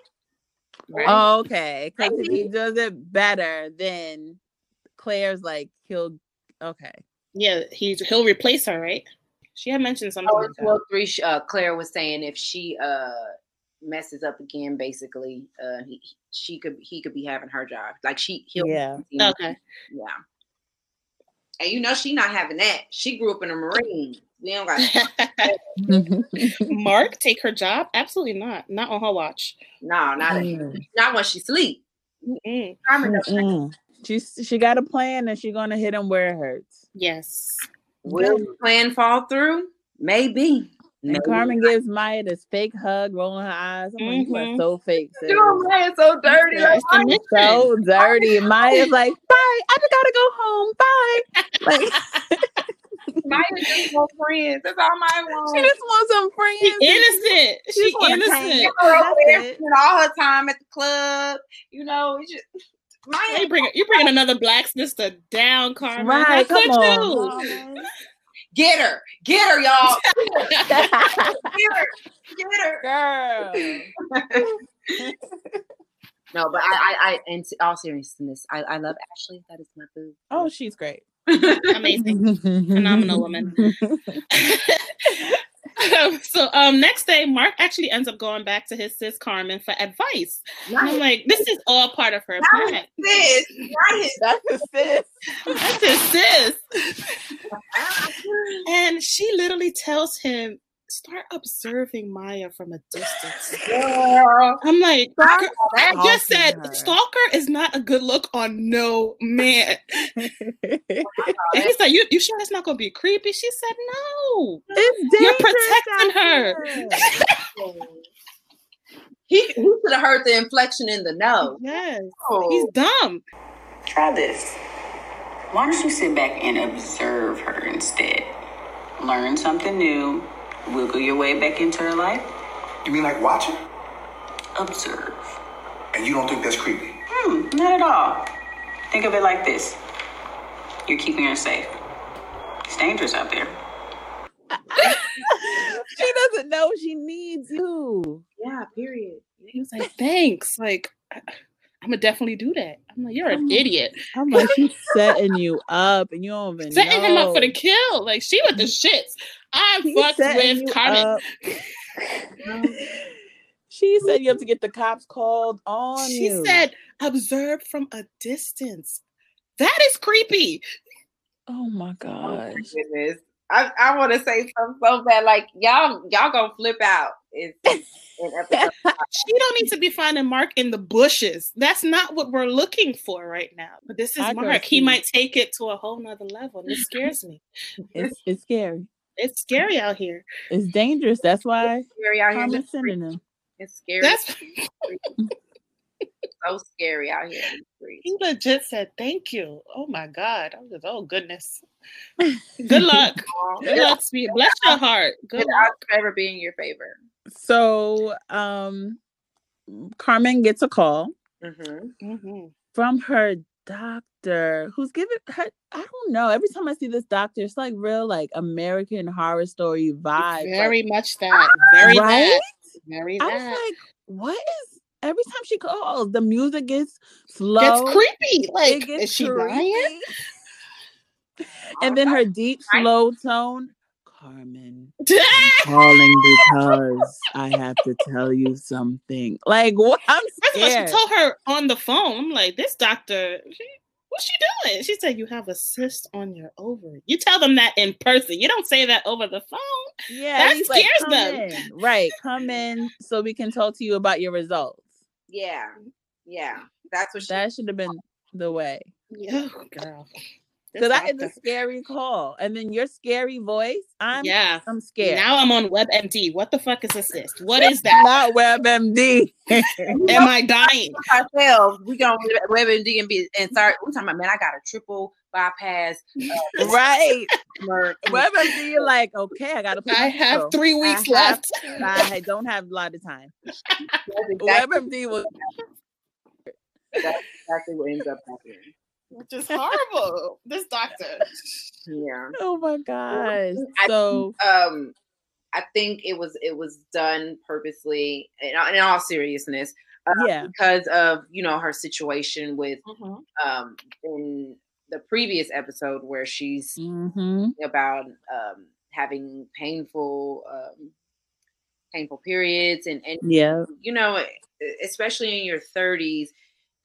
Right. Oh, okay. Because he does it better, than Claire's like he'll okay. yeah, he's he'll replace her, right? She had mentioned something Oh, like well, three. Uh, Claire was saying if she uh messes up again, basically, uh, he, she could he could be having her job. Like she, he'll, Yeah. Okay. yeah. And you know she not having that. She grew up in a Marine. We don't got Mark take her job? Absolutely not. Not on her watch. no, not Mm. not when she sleep. Mm-mm. Mm-mm. She's she got a plan and she's gonna hit him where it hurts. Yes. Will the plan fall through? Maybe. And Maybe. Carmen gives Maya this fake hug, rolling her eyes. I'm like, you are Mhm. so fake. sis. Dude, man, so dirty. Yeah, Like. So dirty. Maya's like, bye. I just gotta go home. Bye. Like Maya just want friends. That's all Maya she just wants some friends. She innocent. She She innocent. hang. Her over there That's it. spending all her time at the club. You know, it's just Maya. You bring you bringing another black sister down, Carmen. Right, How come on. you? Get her, get her, y'all. Get her, get her. Girl. No, but I, I, I, in all seriousness, I, I love Ashley. That is my boo. Oh, she's great. Amazing. Phenomenal woman. so um next day, Mark actually ends up going back to his sis Carmen for advice. And I'm like, this is all part of her plan. This, right? That's a sis. That's his sis. And she literally tells him, start observing Maya from a distance. Girl. I'm like, Stop girl, I just said her. stalker is not a good look on no man. And he's like, you, you sure it's not gonna be creepy? She said, no. dangerous protecting her. He, he should have heard the inflection in the no. Yes. Oh. He's dumb. Try this. Why don't you sit back and observe her instead? Learn something new, wiggle your way back into her life, You mean like watching? observe. And you don't think that's creepy? Hmm, not at all. Think of it like this you're keeping her safe. It's dangerous out there. she doesn't know she needs you. Yeah, period. He was like, thanks. Like, I, I'm gonna definitely do that. I'm like, you're an I'm- idiot. I'm like, she's setting you up, and you don't even Setting know. him up for the kill. Like, she with the shits. I She's fucked with you Carmen. up. she said you have to get the cops called on She you. said, observe from a distance. That is creepy. "Oh my oh gosh." Goodness. I, I want to say something so bad. Like y'all, y'all gonna flip out. It's in episode. She don't need to be finding Mark in the bushes. That's not what we're looking for right now. But this is I Mark. He might take it to a whole nother level. And it scares me. It's it's scary. It's scary out here. It's dangerous. That's why it's scary out here. in the Carmen's sending. It's scary. That's so scary out here. in the he legit said thank you. Oh my God. I was just, oh goodness. Good luck. Good luck, sweet. Bless your heart. Good Good luck. odds forever be in your favor. So, um, Carmen gets a call Mm-hmm. Mhm. from her doctor, who's giving her. I don't know. Every time I see this doctor, it's like real, like American Horror Story vibe. Very much that. Very right? that. Very I was like, what is? Every time she calls, the music gets slow. Gets creepy. it Like, gets is she creepy. And then her deep, slow tone, Carmen. calling because I have to tell you something. Like what? I'm First of all, she told her on the phone. I'm like, this doctor, she, what's she doing? She said, you have a cyst on your ovary. You tell them that in person. You don't say that over the phone. yeah, that he's like, scares them." in." Right, come in so we can talk to you about your results. Yeah, yeah. That's what she. That should have been the way. Yeah, girl. This Because that is a scary call, and then your scary voice. I'm yeah. I'm scared. Now I'm on WebMD. What the fuck is a cyst? What is that? Not WebMD. Am I dying? ourselves, we gonna WebMD and be and start. We talking about man. I got a triple bypass. Uh, right. WebMD, you're like, okay, I gotta. I have through. three I weeks have- left. I don't have a lot of time. Exactly, WebMD was that's exactly what ends up happening. Which is horrible. This doctor. Yeah. Oh my gosh. I So um I think it was it was done purposely in, in all seriousness uh, yeah. because of you know her situation with Mhm. um in the previous episode where she's Mm-hmm. about um having painful um painful periods and and Yeah. you know especially in your 30s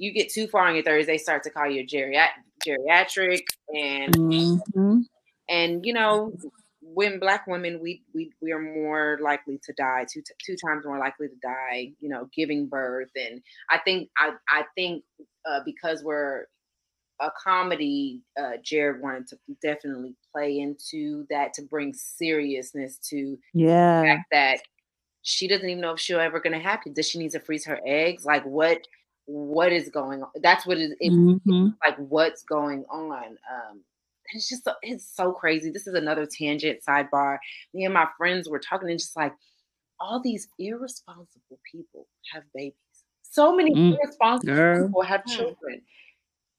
you get too far on your 30s they start to call you geriat- geriatric and Mm-hmm. and you know when black women we we we are more likely to die two t- two times more likely to die you know giving birth and i think i i think uh, because we're a comedy uh jared wanted to definitely play into that to bring seriousness to the Yeah. fact that she doesn't even know if she'll ever gonna have kids does she need to freeze her eggs like what what is going on that's what is it, it Mm-hmm. like what's going on. Um, it's just so, it's so crazy. This is another tangent sidebar. Me and my friends were talking and just like all these irresponsible people have babies. So many Mm, irresponsible girl. people have Hmm. children.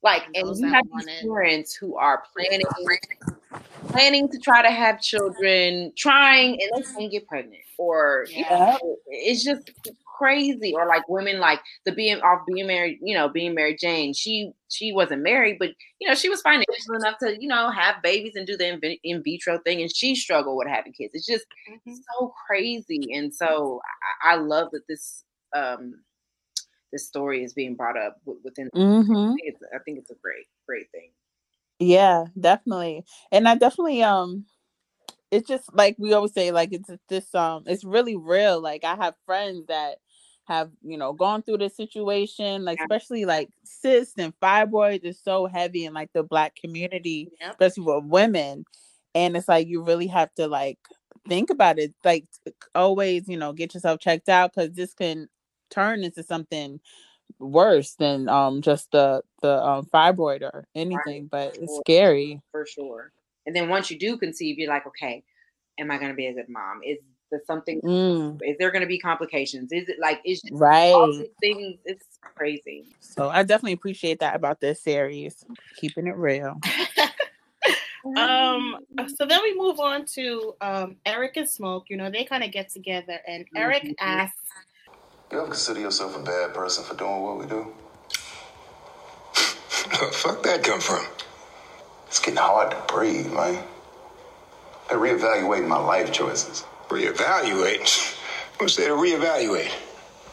Like, and Those you have these parents who are planning planning to try to have children, trying and they can't get pregnant, or you know, it's just crazy. Or like women like the being off being married, you know, being Mary Jane. She she wasn't married, but you know, she was financial enough to you know have babies and do the in, in vitro thing, and she struggled with having kids. It's just Mhm. so crazy, and so I, I love that this um this story is being brought up within. I Mm-hmm. think it's I think it's a great great thing. Yeah, definitely. And I definitely um it's just like we always say, like it's this um it's really real. Like I have friends that have, you know, gone through this situation, like Yeah. especially like cysts and fibroids is so heavy in like the black community, Yep. especially with women. And it's like you really have to like think about it. Like always, you know, get yourself checked out because this can turn into something worse than um just the the um fibroid or anything but it's scary for sure. And then once you do conceive, you're like, okay, am I going to be a good mom? Is there something? Mm, Is there going to be complications? Is it like it's right all right these things? It's crazy. so i definitely appreciate that about this series keeping it real Um, so then we move on to um, Eric and Smoke. You know, they kind of get together, and Eric asks, You ever consider yourself a bad person for doing what we do? Where the fuck that come from? It's getting hard to breathe, man. I'm reevaluating my life choices. Reevaluate? What's there to reevaluate?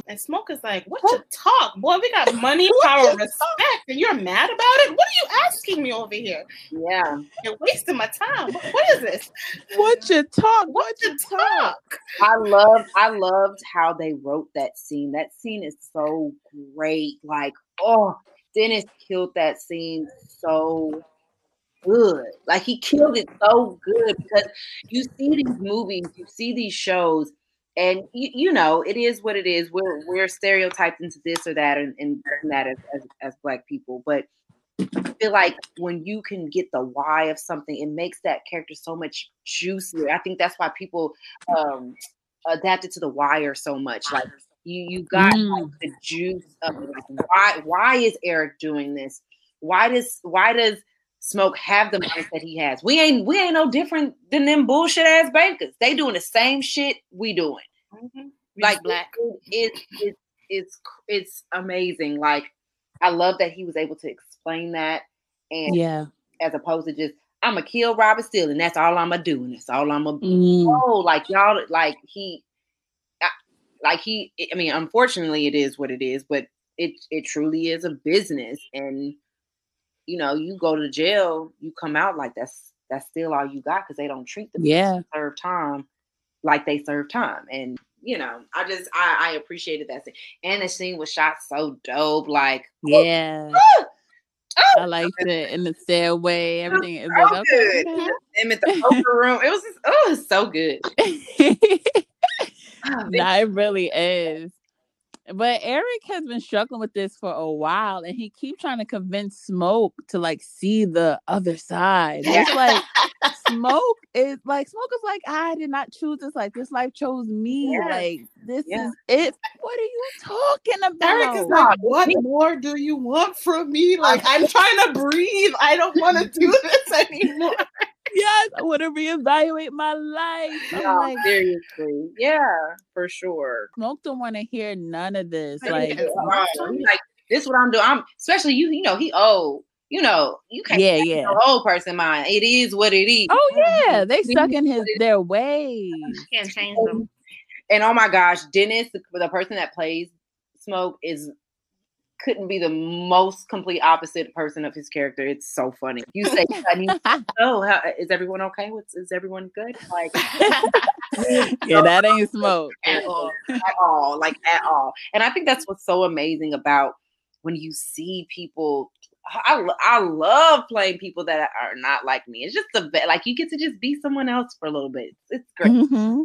and Smoke is like, "What you talk, boy? We got money, power, respect, and you're mad about it. What are you asking me over here? Yeah. You're wasting my time. What, what is this? What you talk? What What you you talk? talk? I love, I loved how they wrote that scene. That scene is so great. Like, oh, Dennis killed that scene so good. Like he killed it so good because you see these movies, you see these shows, and you, you know it is what it is. We're we're stereotyped into this or that and, and that as, as as black people, but I feel like when you can get the why of something, it makes that character so much juicier. I think that's why people um adapted to the wire so much. Like you you got like, Mm. the juice of like why why is Eric doing this? Why does why does Smoke have the mindset he has? We ain't we ain't no different than them bullshit ass bankers. They doing the same shit we doing. Mhm. Like black. it, it, it it's it's amazing. Like I love that he was able to explain that and Yeah. as opposed to just I'm gonna kill Robert Steele and that's all I'm gonna do and that's all I'm gonna Mm. oh like y'all like he like he i mean unfortunately it is what it is but it it truly is a business and you know you go to jail you come out like that's that's still all you got because they don't treat the Yeah. serve time like they serve time and you know i just i i appreciated that scene and the scene was shot so dope like Yeah. oh, I liked it in the stairway. Everything is so good okay. them at the poker room it was just, oh it was so good Oh, nah, it really is. But Eric has been struggling with this for a while, and he keeps trying to convince Smoke to like see the other side. It's like Smoke is like Smoke is like I did not choose this. Like this life chose me. Yes. Like this Yeah. is it. What are you talking about? Eric is Nah, like, what more do you want from me? Like, I'm trying to breathe. I don't want to do this anymore. Yes, I want to reevaluate my life. I'm No, like seriously. Yeah, for sure. Smoke don't want to hear none of this. Like, Like Yes. Right. Like, this what I'm doing. I'm especially you, you know, he old. You know, you can't yeah, change yeah. the whole person mind. It is what it is. Oh yeah, they stuck in his their ways. Can't change them. And oh my gosh, Dennis, the, the person that plays Smoke, is couldn't be the most complete opposite person of his character. It's so funny. You say, honey, oh, how, is everyone okay? What's is everyone good? Like yeah, that ain't smoke. at all, at all, like at all. And I think that's what's so amazing about when you see people. I, I love playing people that are not like me. It's just the best. Like you get to just be someone else for a little bit. It's great. Mhm.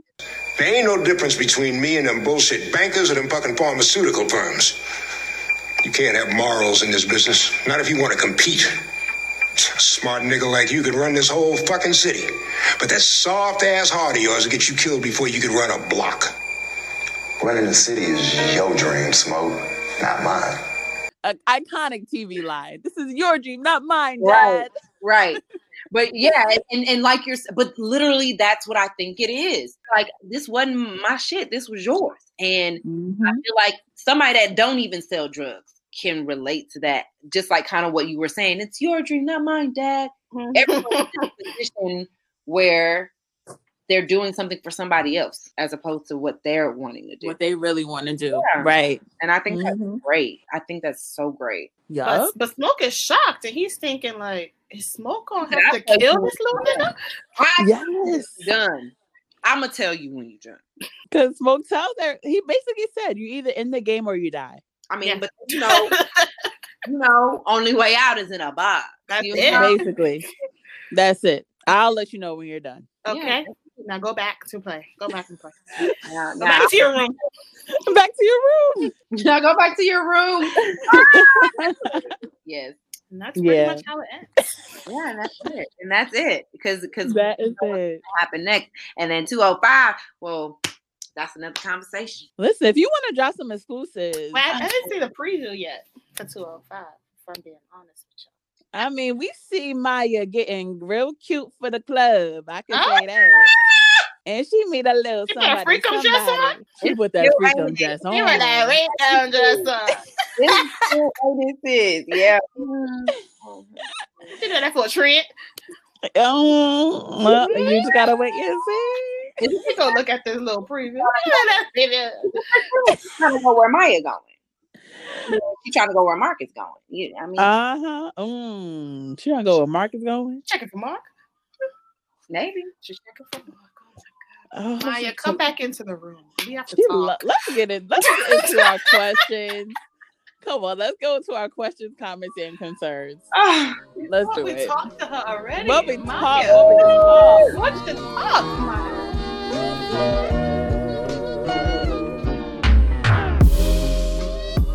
There ain't no difference between me and them bullshit bankers or them fucking pharmaceutical firms. You can't have morals in this business. Not if you want to compete. A smart nigga like you could run this whole fucking city. But that soft ass heart of yours will get you killed before you could run a block. Running the city is your dream, Smoke, not mine. A iconic TV line. This is your dream, not mine, Right. Dad. right right. but yeah and, and like you're but literally that's what i think it is like this wasn't my shit this was yours and I Mhm. feel like somebody that don't even sell drugs can relate to that. Just like kind of what you were saying. It's your dream, not mine, Dad. Everyone's in a position where they're doing something for somebody else as opposed to what they're wanting to do. What they really want to do. Yeah. Right. and I think that's Mhm. great. I think that's so great. Yup. But, but Smoke is shocked and he's thinking like, is Smoke gonna have to kill you- this little nigga? I Yes. done. I'm gonna tell you when you're done. Because Smoke tells her, he basically said, you either in the game or you die. I mean, Yeah. but you know, you know, only way out is in a box. That's you it. know? Basically. That's it. I'll let you know when you're done. okay. Now go back to play. Go back and play. Now, Go now, back to your room. Back to your room. now go back to your room. yes. And that's pretty Yeah. much how it ends. Yeah, and that's it. And that's it. Because because that is it. happen next. And then 205, well, that's another conversation. Listen, if you want to drop some exclusives, Well, I, I didn't see the preview yet for 205, if I'm being honest with you. I mean, we see Maya getting real cute for the club. I can Oh. say that. And she meet a little She put a somebody. dress on? She put that You're freakum dress on. You were that way down just uh, This is what this is. Yeah. you know that for a trend. Oh, well, you just gotta wait and see. You go look at this little preview. trying to go where Maya going. She trying to go where Mark is going. You, I mean, Uh huh. Mm. She gonna go where Mark is going. Checking for Mark. maybe. She's checking for Mark. Oh, Maya, she- come back into the room. We have to talk. lo- let's get it. Let's get into our questions. Come on, let's go to our questions, comments, and concerns. Let's do we it. We talked to her already. What we Maya. talk, what we talk. What's the talk, Maya?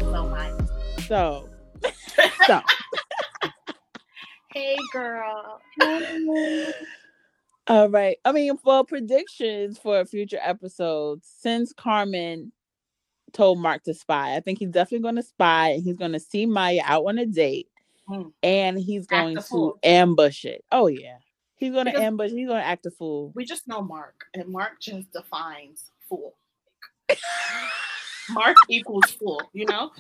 So, Maya. So, so Hey, girl. all right. I mean, for predictions for future episodes, since Carmen told Mark to spy, I think he's definitely going to spy and he's going to see Maya out on a date, Hmm. and he's going to ambush it. Oh yeah, he's going to Because- ambush. He's going to act a fool. We just know Mark, and Mark just defines fool. Mark equals fool, you know?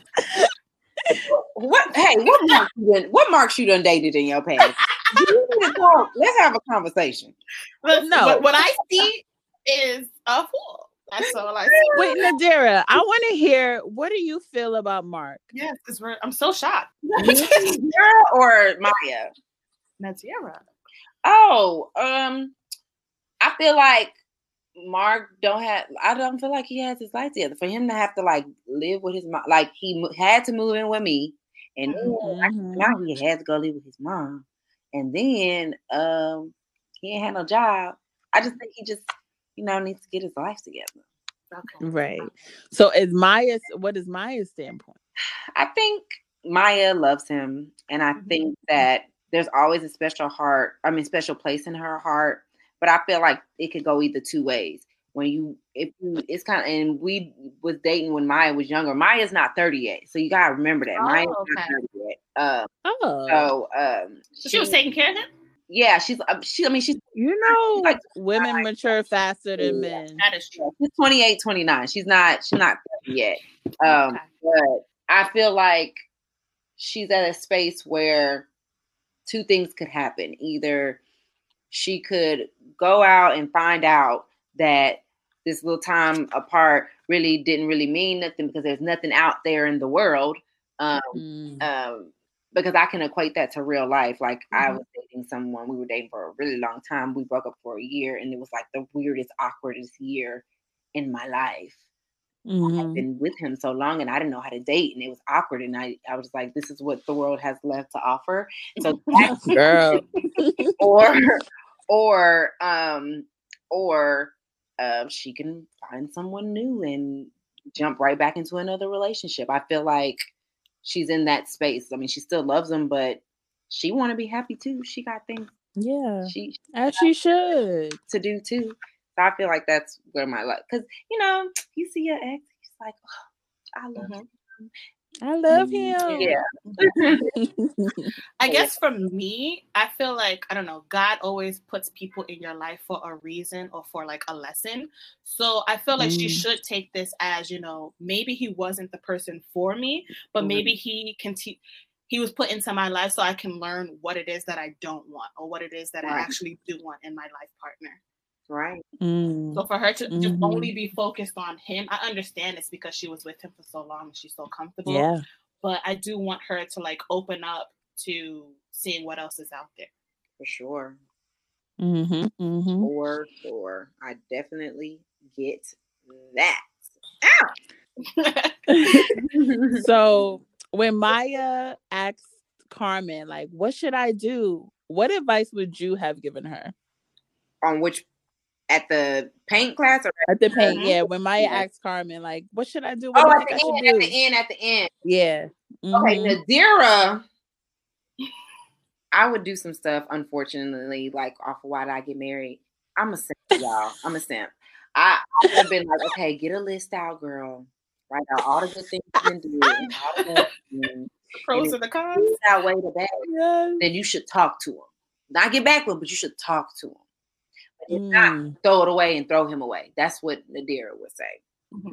what? Hey, what Mark you done, what Mark you done dated in your past? You need to talk. Let's have a conversation. But No. what, what I see is a fool. That's all I see. Wait, Nadira, I want to hear what do you feel about Mark? Yes, because I'm so shocked. Girl or Maya? Nadira. Oh, um, I feel like Mark don't have. I don't feel like he has his life together. For him to have to like live with his mom, like he had to move in with me, and then Mhm. now he had to go live with his mom, and then um, he ain't had no job. I just think he just, you know, needs to get his life together. Okay. Right. So is Maya's what is Maya's standpoint? I think Maya loves him, and I Mhm. think that there's always a special heart. I mean, special place in her heart. But I feel like it could go either two ways. When you, if you, it's kind of, and we was dating when Maya was younger. Maya's not 30 yet, so you gotta remember that Oh, Maya's not okay. 30 yet. Uh, Oh, so, um, So she was taking care of him? yeah, she's, uh, she, I mean, she's, you know, like- women mature faster than Yeah. men. That is true. she's 28, 29. She's not, she's not yet. Um, Okay. but I feel like she's at a space where two things could happen. Either she could go out and find out that this little time apart really didn't really mean nothing because there's nothing out there in the world. Um, Mm. um, because I can equate that to real life. Like I Mhm. was dating someone, we were dating for a really long time. We broke up for a year, and it was like the weirdest, awkwardest year in my life. Mhm. I've been with him so long, and I didn't know how to date, and it was awkward. And I, I was like, this is what the world has left to offer. So, Girl. or, or, um, or, uh, she can find someone new and jump right back into another relationship. I feel like she's in that space. I mean, she still loves him, but she want to be happy too. She got things Yeah, she as she should. to do too. So I feel like that's where my luck. Because you know, you see your ex, he's like, oh, I love Mhm. him. I love Mm, him. Yeah. I guess for me, I feel like I don't know. God always puts people in your life for a reason or for like a lesson. So I feel like she Mm. should take this as you know, maybe he wasn't the person for me, but Mhm. maybe he can. Te- he was put into my life so I can learn what it is that I don't want or what it is that I actually do want in my life partner. Right. Mm. So for her to just Mhm. only be focused on him, I understand it's because she was with him for so long and she's so comfortable Yeah. but I do want her to like open up to seeing what else is out there. For sure. Mm-hmm. Mm-hmm. For sure. I definitely get that. so when Maya asked Carmen, like, what should I do? What advice would you have given her On which at the paint class or at the paint? Yeah, when Maya Yeah. asked Carmen, like, what should I do? What oh do at the I end, at do? the end, at the end. Yeah. Okay, Mhm. Nadira, I would do some stuff, unfortunately, like off of why did I get married? I'm a simp, y'all. I'm a simp. I, I would have been like, okay, get a list out, girl. Write out all the good things you can do. all the pros and the cons. Outweigh the bad. Yes. Then you should talk to him. Not get back with but you should talk to him. But Mm. not, throw it away and throw him away. That's what Nadira would say.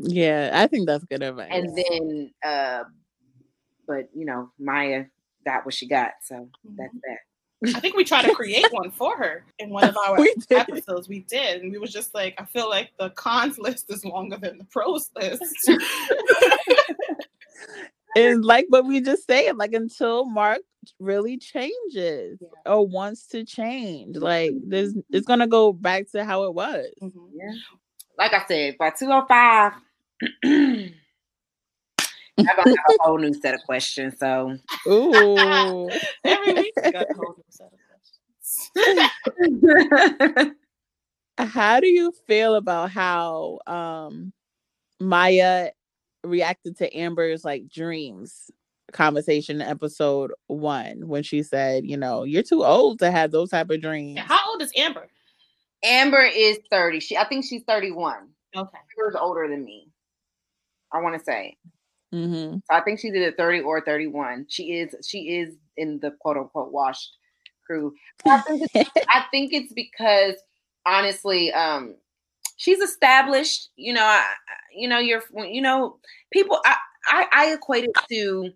Yeah, I think that's good advice. And then, uh, but you know, Maya got what she got, so that's that. I think we tried to create one for her in one of our We episodes. We did, and we was just like, I feel like the cons list is longer than the pros list. and like what we just said, like until Mark really changes Yeah. or wants to change, like this, it's gonna go back to how it was. Mhm. Yeah. Like I said, by 205, I'm gonna have a whole new set of questions. So Ooh, Every week we got a whole new set of questions. how do you feel about how um Maya reacted to Amber's like dreams conversation in episode one when she said, you know, you're too old to have those type of dreams. How old is Amber? Amber is 30. She I think she's 31. Okay. Amber's older than me. I want to say. hmm So I think she's either 30 or 31. She is she is in the quote unquote washed crew. I think it's, I think it's because honestly, um, she's established. You know, I, you know, you're you know, people. I, I I equate it to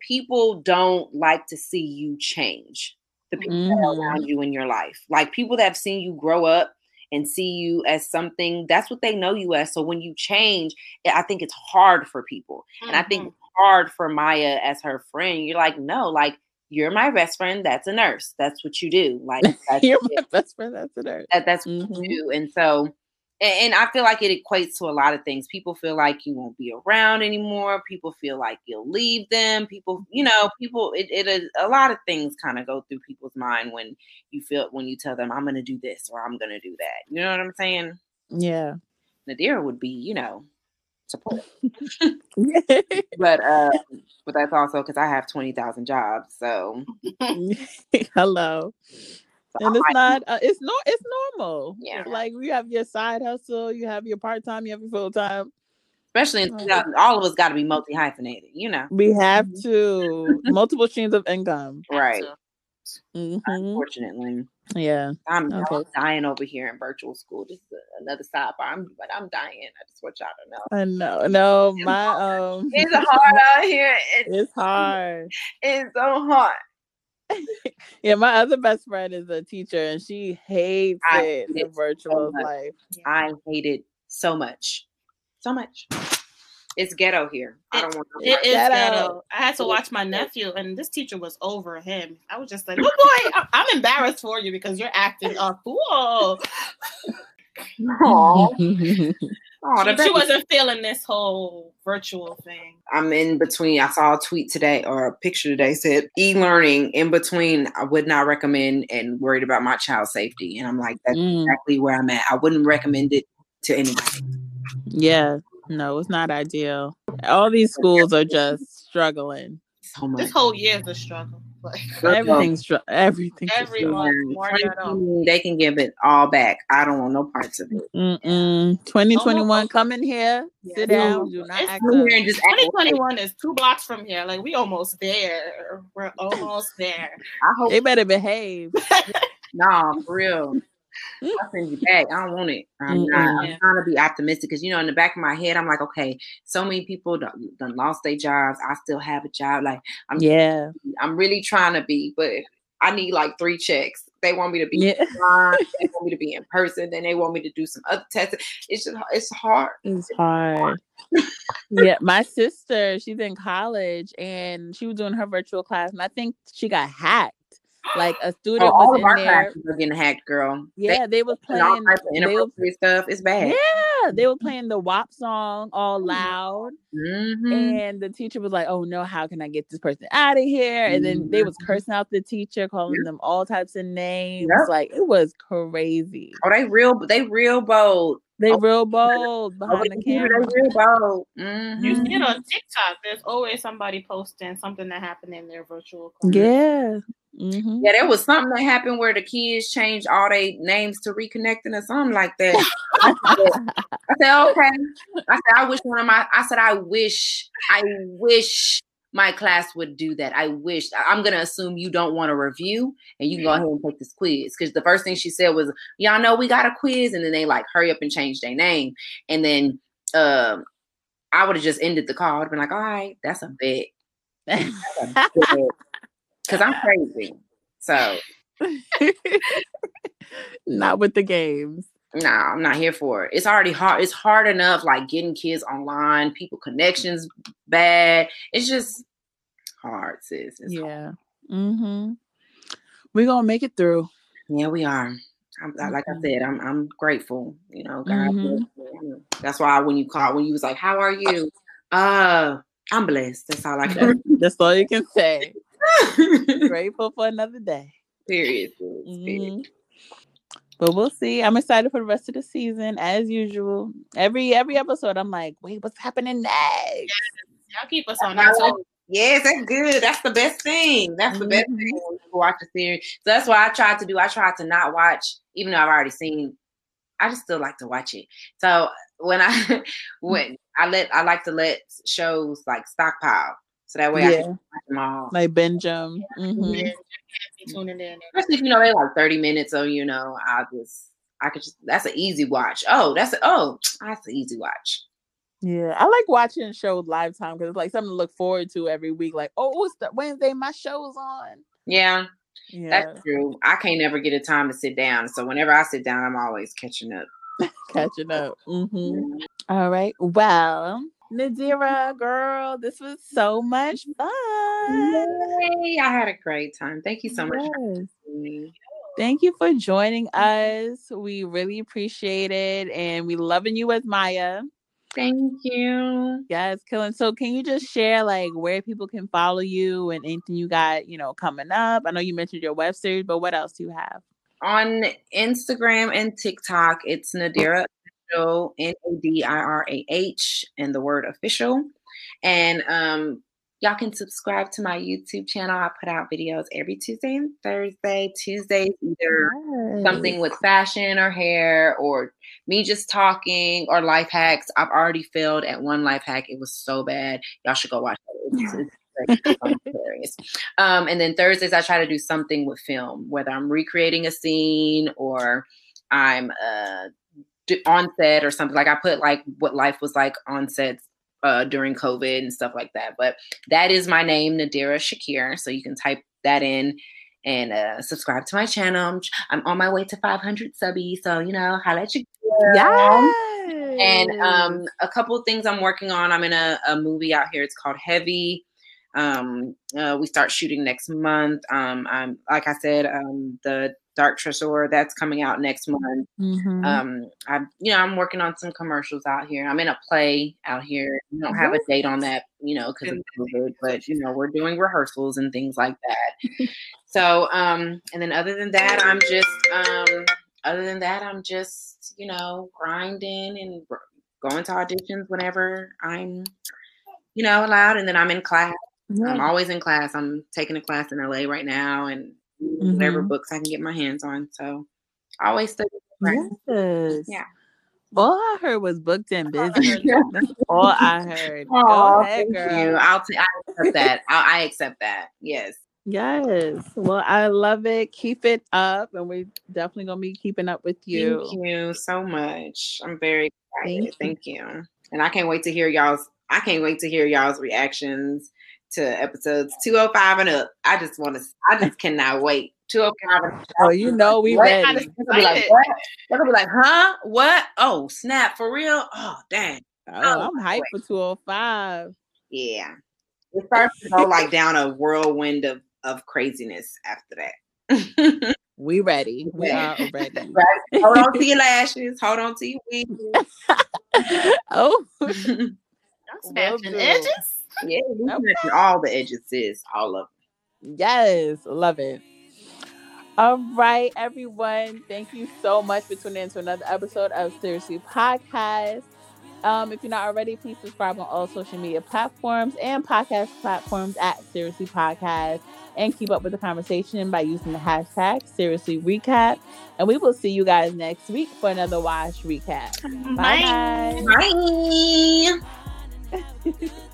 people don't like to see you change. The people Mhm. around you in your life, like people that have seen you grow up and see you as something. That's what they know you as. So when you change, I think it's hard for people. And I think Mhm. it's hard for Maya as her friend. You're like, no, like you're my best friend. That's a nurse. That's what you do. Like that's, You're my best friend. That's it. Earth. That- that's what Mhm. you do. And so, and, and I feel like it equates to a lot of things. People feel like you won't be around anymore. People feel like you'll leave them. People, you know, people. It, it is a lot of things kind of go through people's mind when you feel when you tell them I'm going to do this or I'm going to do that. You know what I'm saying? Yeah. Nadira would be, you know, support. but uh but that's also because i have 20000 jobs so, Hello. So And it's not. Uh, it's no. It's normal. Yeah. Like you have your side hustle. You have your part time. You have your full time. especially in Right. 2000 all of us got to be multi hyphenated you know We have Mm-hmm. to multiple streams of income. right hmm unfortunately Yeah. I'm, I'm Okay. dying over here in virtual school just a- another sidebar i'm but i'm dying i just want y'all to know I know. No, my um. it's hard out here it's, It's hard. it's so hard Yeah, my other best friend is a teacher, and she hates I it. hate The it virtual much. life. i hate it so much so much it's ghetto here i don't want to It is Shout ghetto. I had to watch my nephew, and this teacher was over him. I was just like, "Oh boy, I- I'm embarrassed for you because you're acting a fool." Aw. She, she wasn't feeling this whole virtual thing. I'm in between. I saw a tweet today or a picture today said e-learning in between. I would not recommend and worried about my child safety. And I'm like, that's Mm, exactly where I'm at. I wouldn't recommend it to anybody. yeah. No, it's not ideal. All these schools are just struggling. So much. This whole year is a struggle. Like Everything's str- everything's Every struggling. month, more ghetto. 2020, They can give it all back. I don't want no parts of it. Mm-mm. 2021, Almost- come in here, Yeah. sit down, do not it's act here and just act like- 2021 is two blocks from here. Like we almost there. We're almost there. I hope They better behave. nah, for real. I'll mm. send you back. I don't want it. I'm not. I'm trying to be optimistic because you know, in the back of my head, I'm like, okay, so many people done, done lost their jobs. I still have a job. Like, I'm Yeah. I'm really trying to be, but I need like three checks. They want me to be Yeah. online, they want me to be in person, then they want me to do some other tests. It's just it's hard. It's hard. yeah, my sister, she's in college and she was doing her virtual class, and I think she got hacked. Like a Oh, student all was of our in there. classes are getting hacked, girl. Yeah, they was They, all playing. types of They were, inappropriate stuff. It's bad. yeah, they were playing the WAP song all loud, Mhm. and the teacher was like, "Oh no, how can I get this person out of here?" And then they was Mhm. cursing out the teacher, calling them all types of names. Yep. Like it was crazy. Oh, they real. They real bold. They Oh, real bold behind the the camera. they real bold. You Mhm. see it on TikTok. There's always somebody posting something that happened in their virtual class. Yeah. Hmm Yeah, there was something that happened where the kids changed all their names to reconnecting or something like that. I said, I said, okay. I said, I wish one of my. I said, I wish, I wish my class would do that. I wish I'm gonna assume you don't want a review and you can go ahead and take this quiz. Because the first thing she said was, Y'all know we got a quiz, and then they like hurry up and change their name. And then um I would have just ended the call. I'd been like, all right, that's a bet. Because I'm crazy. So not with the games. No, nah, I'm not here for it. It's already hard. It's hard enough, like getting kids online, people connections bad. It's just hard, sis. It's yeah. Mm-hmm. We're gonna make it through. Yeah, we are. I'm, like I said, I'm I'm grateful. You know, God. Mm-hmm. That's why when you called, when you was like, "How are you?" Uh, I'm blessed. That's all I can. That's all you can say. grateful for another day. Seriously. Mm-hmm. But we'll see. I'm excited for the rest of the season, as usual. Every every episode, I'm like, wait, what's happening next? Yes. Y'all keep us on that. Yes, that's good. That's the best thing. That's the mm-hmm. best thing when you watch a series. So that's what I tried to do. I tried to not watch, even though I've already seen. I just still like to watch it. So when I when I let I like to let shows like stockpile. So that way yeah. I can watch them all. Like Benjamin. Mm-hmm. Yeah. Especially if you know they're like 30 minutes, so you know, I just I could just that's an easy watch. Oh, that's a, oh, that's an easy watch. Yeah, I like watching shows Lifetime because it's like something to look forward to every week. Like, oh, it's the Wednesday, my show's on. Yeah, yeah, that's true. I can't never get a time to sit down, so whenever I sit down, I'm always catching up. catching up. Mm-hmm. All right. Well, Nadira, girl, this was so much fun. Yay, I had a great time. Thank you so yes. much. Thank you for joining us. We really appreciate it, and we loving you as Maya. Thank you. Yes, killing. So can you just share like where people can follow you and anything you got, you know, coming up? I know you mentioned your web series, but what else do you have? On Instagram and TikTok, it's Nadira official, N A D I R A H, and the word official. And um y'all can subscribe to my YouTube channel. I put out videos every Tuesday and Thursday. Tuesdays, either yes. something with fashion or hair, or me just talking, or life hacks. I've already failed at one life hack. It was so bad. Y'all should go watch it. It's, um, and then Thursdays, I try to do something with film, whether I'm recreating a scene or I'm uh, on set or something. Like I put like what life was like on set uh, during COVID and stuff like that. But that is my name, Nadira Shakir. So you can type that in and uh, subscribe to my channel. I'm on my way to 500 subbies, so you know, how at you. Yeah. And um, a couple of things I'm working on. I'm in a, a movie out here. It's called Heavy. Um, uh, we start shooting next month. Um, I'm like I said, um, the Dark Tresor that's coming out next month. Mm-hmm. Um, I you know I'm working on some commercials out here. I'm in a play out here. We don't have a date on that, you know, because of COVID, but you know we're doing rehearsals and things like that. so um, and then other than that, I'm just um, other than that, I'm just you know grinding and going to auditions whenever I'm you know allowed, and then I'm in class. I'm always in class. I'm taking a class in LA right now, and mm-hmm. whatever books I can get my hands on. So I always study. Yes. Yeah. All I heard was booked and busy. That's all I heard. Oh, Go ahead, girl. You. I'll t- I accept that. I, I accept that. Yes. Yes. Well, I love it. Keep it up, and we're definitely gonna be keeping up with you. Thank you so much. I'm very excited. Thank you. Thank you. And I can't wait to hear y'all's. I can't wait to hear y'all's reactions to episodes 205 and up. I just want to, I just cannot wait. 205 Oh, you know we what? ready. They'll be like, what? They'll be like, huh? What? Oh, snap, for real? Oh, dang. Oh, oh I'm hyped for 205. Yeah. It starts to go like down a whirlwind of, of craziness after that. we ready. We are ready. right. Hold on to your lashes. Hold on to your wigs. oh. Snatching edges. Yeah, we all the edges, sis. All of them. Yes, love it. All right, everyone. Thank you so much for tuning in to another episode of Seriously Podcast. Um, if you're not already, please subscribe on all social media platforms and podcast platforms at Seriously Podcast and keep up with the conversation by using the hashtag Seriously Recap. And we will see you guys next week for another Wash Recap. Bye. Bye. Bye.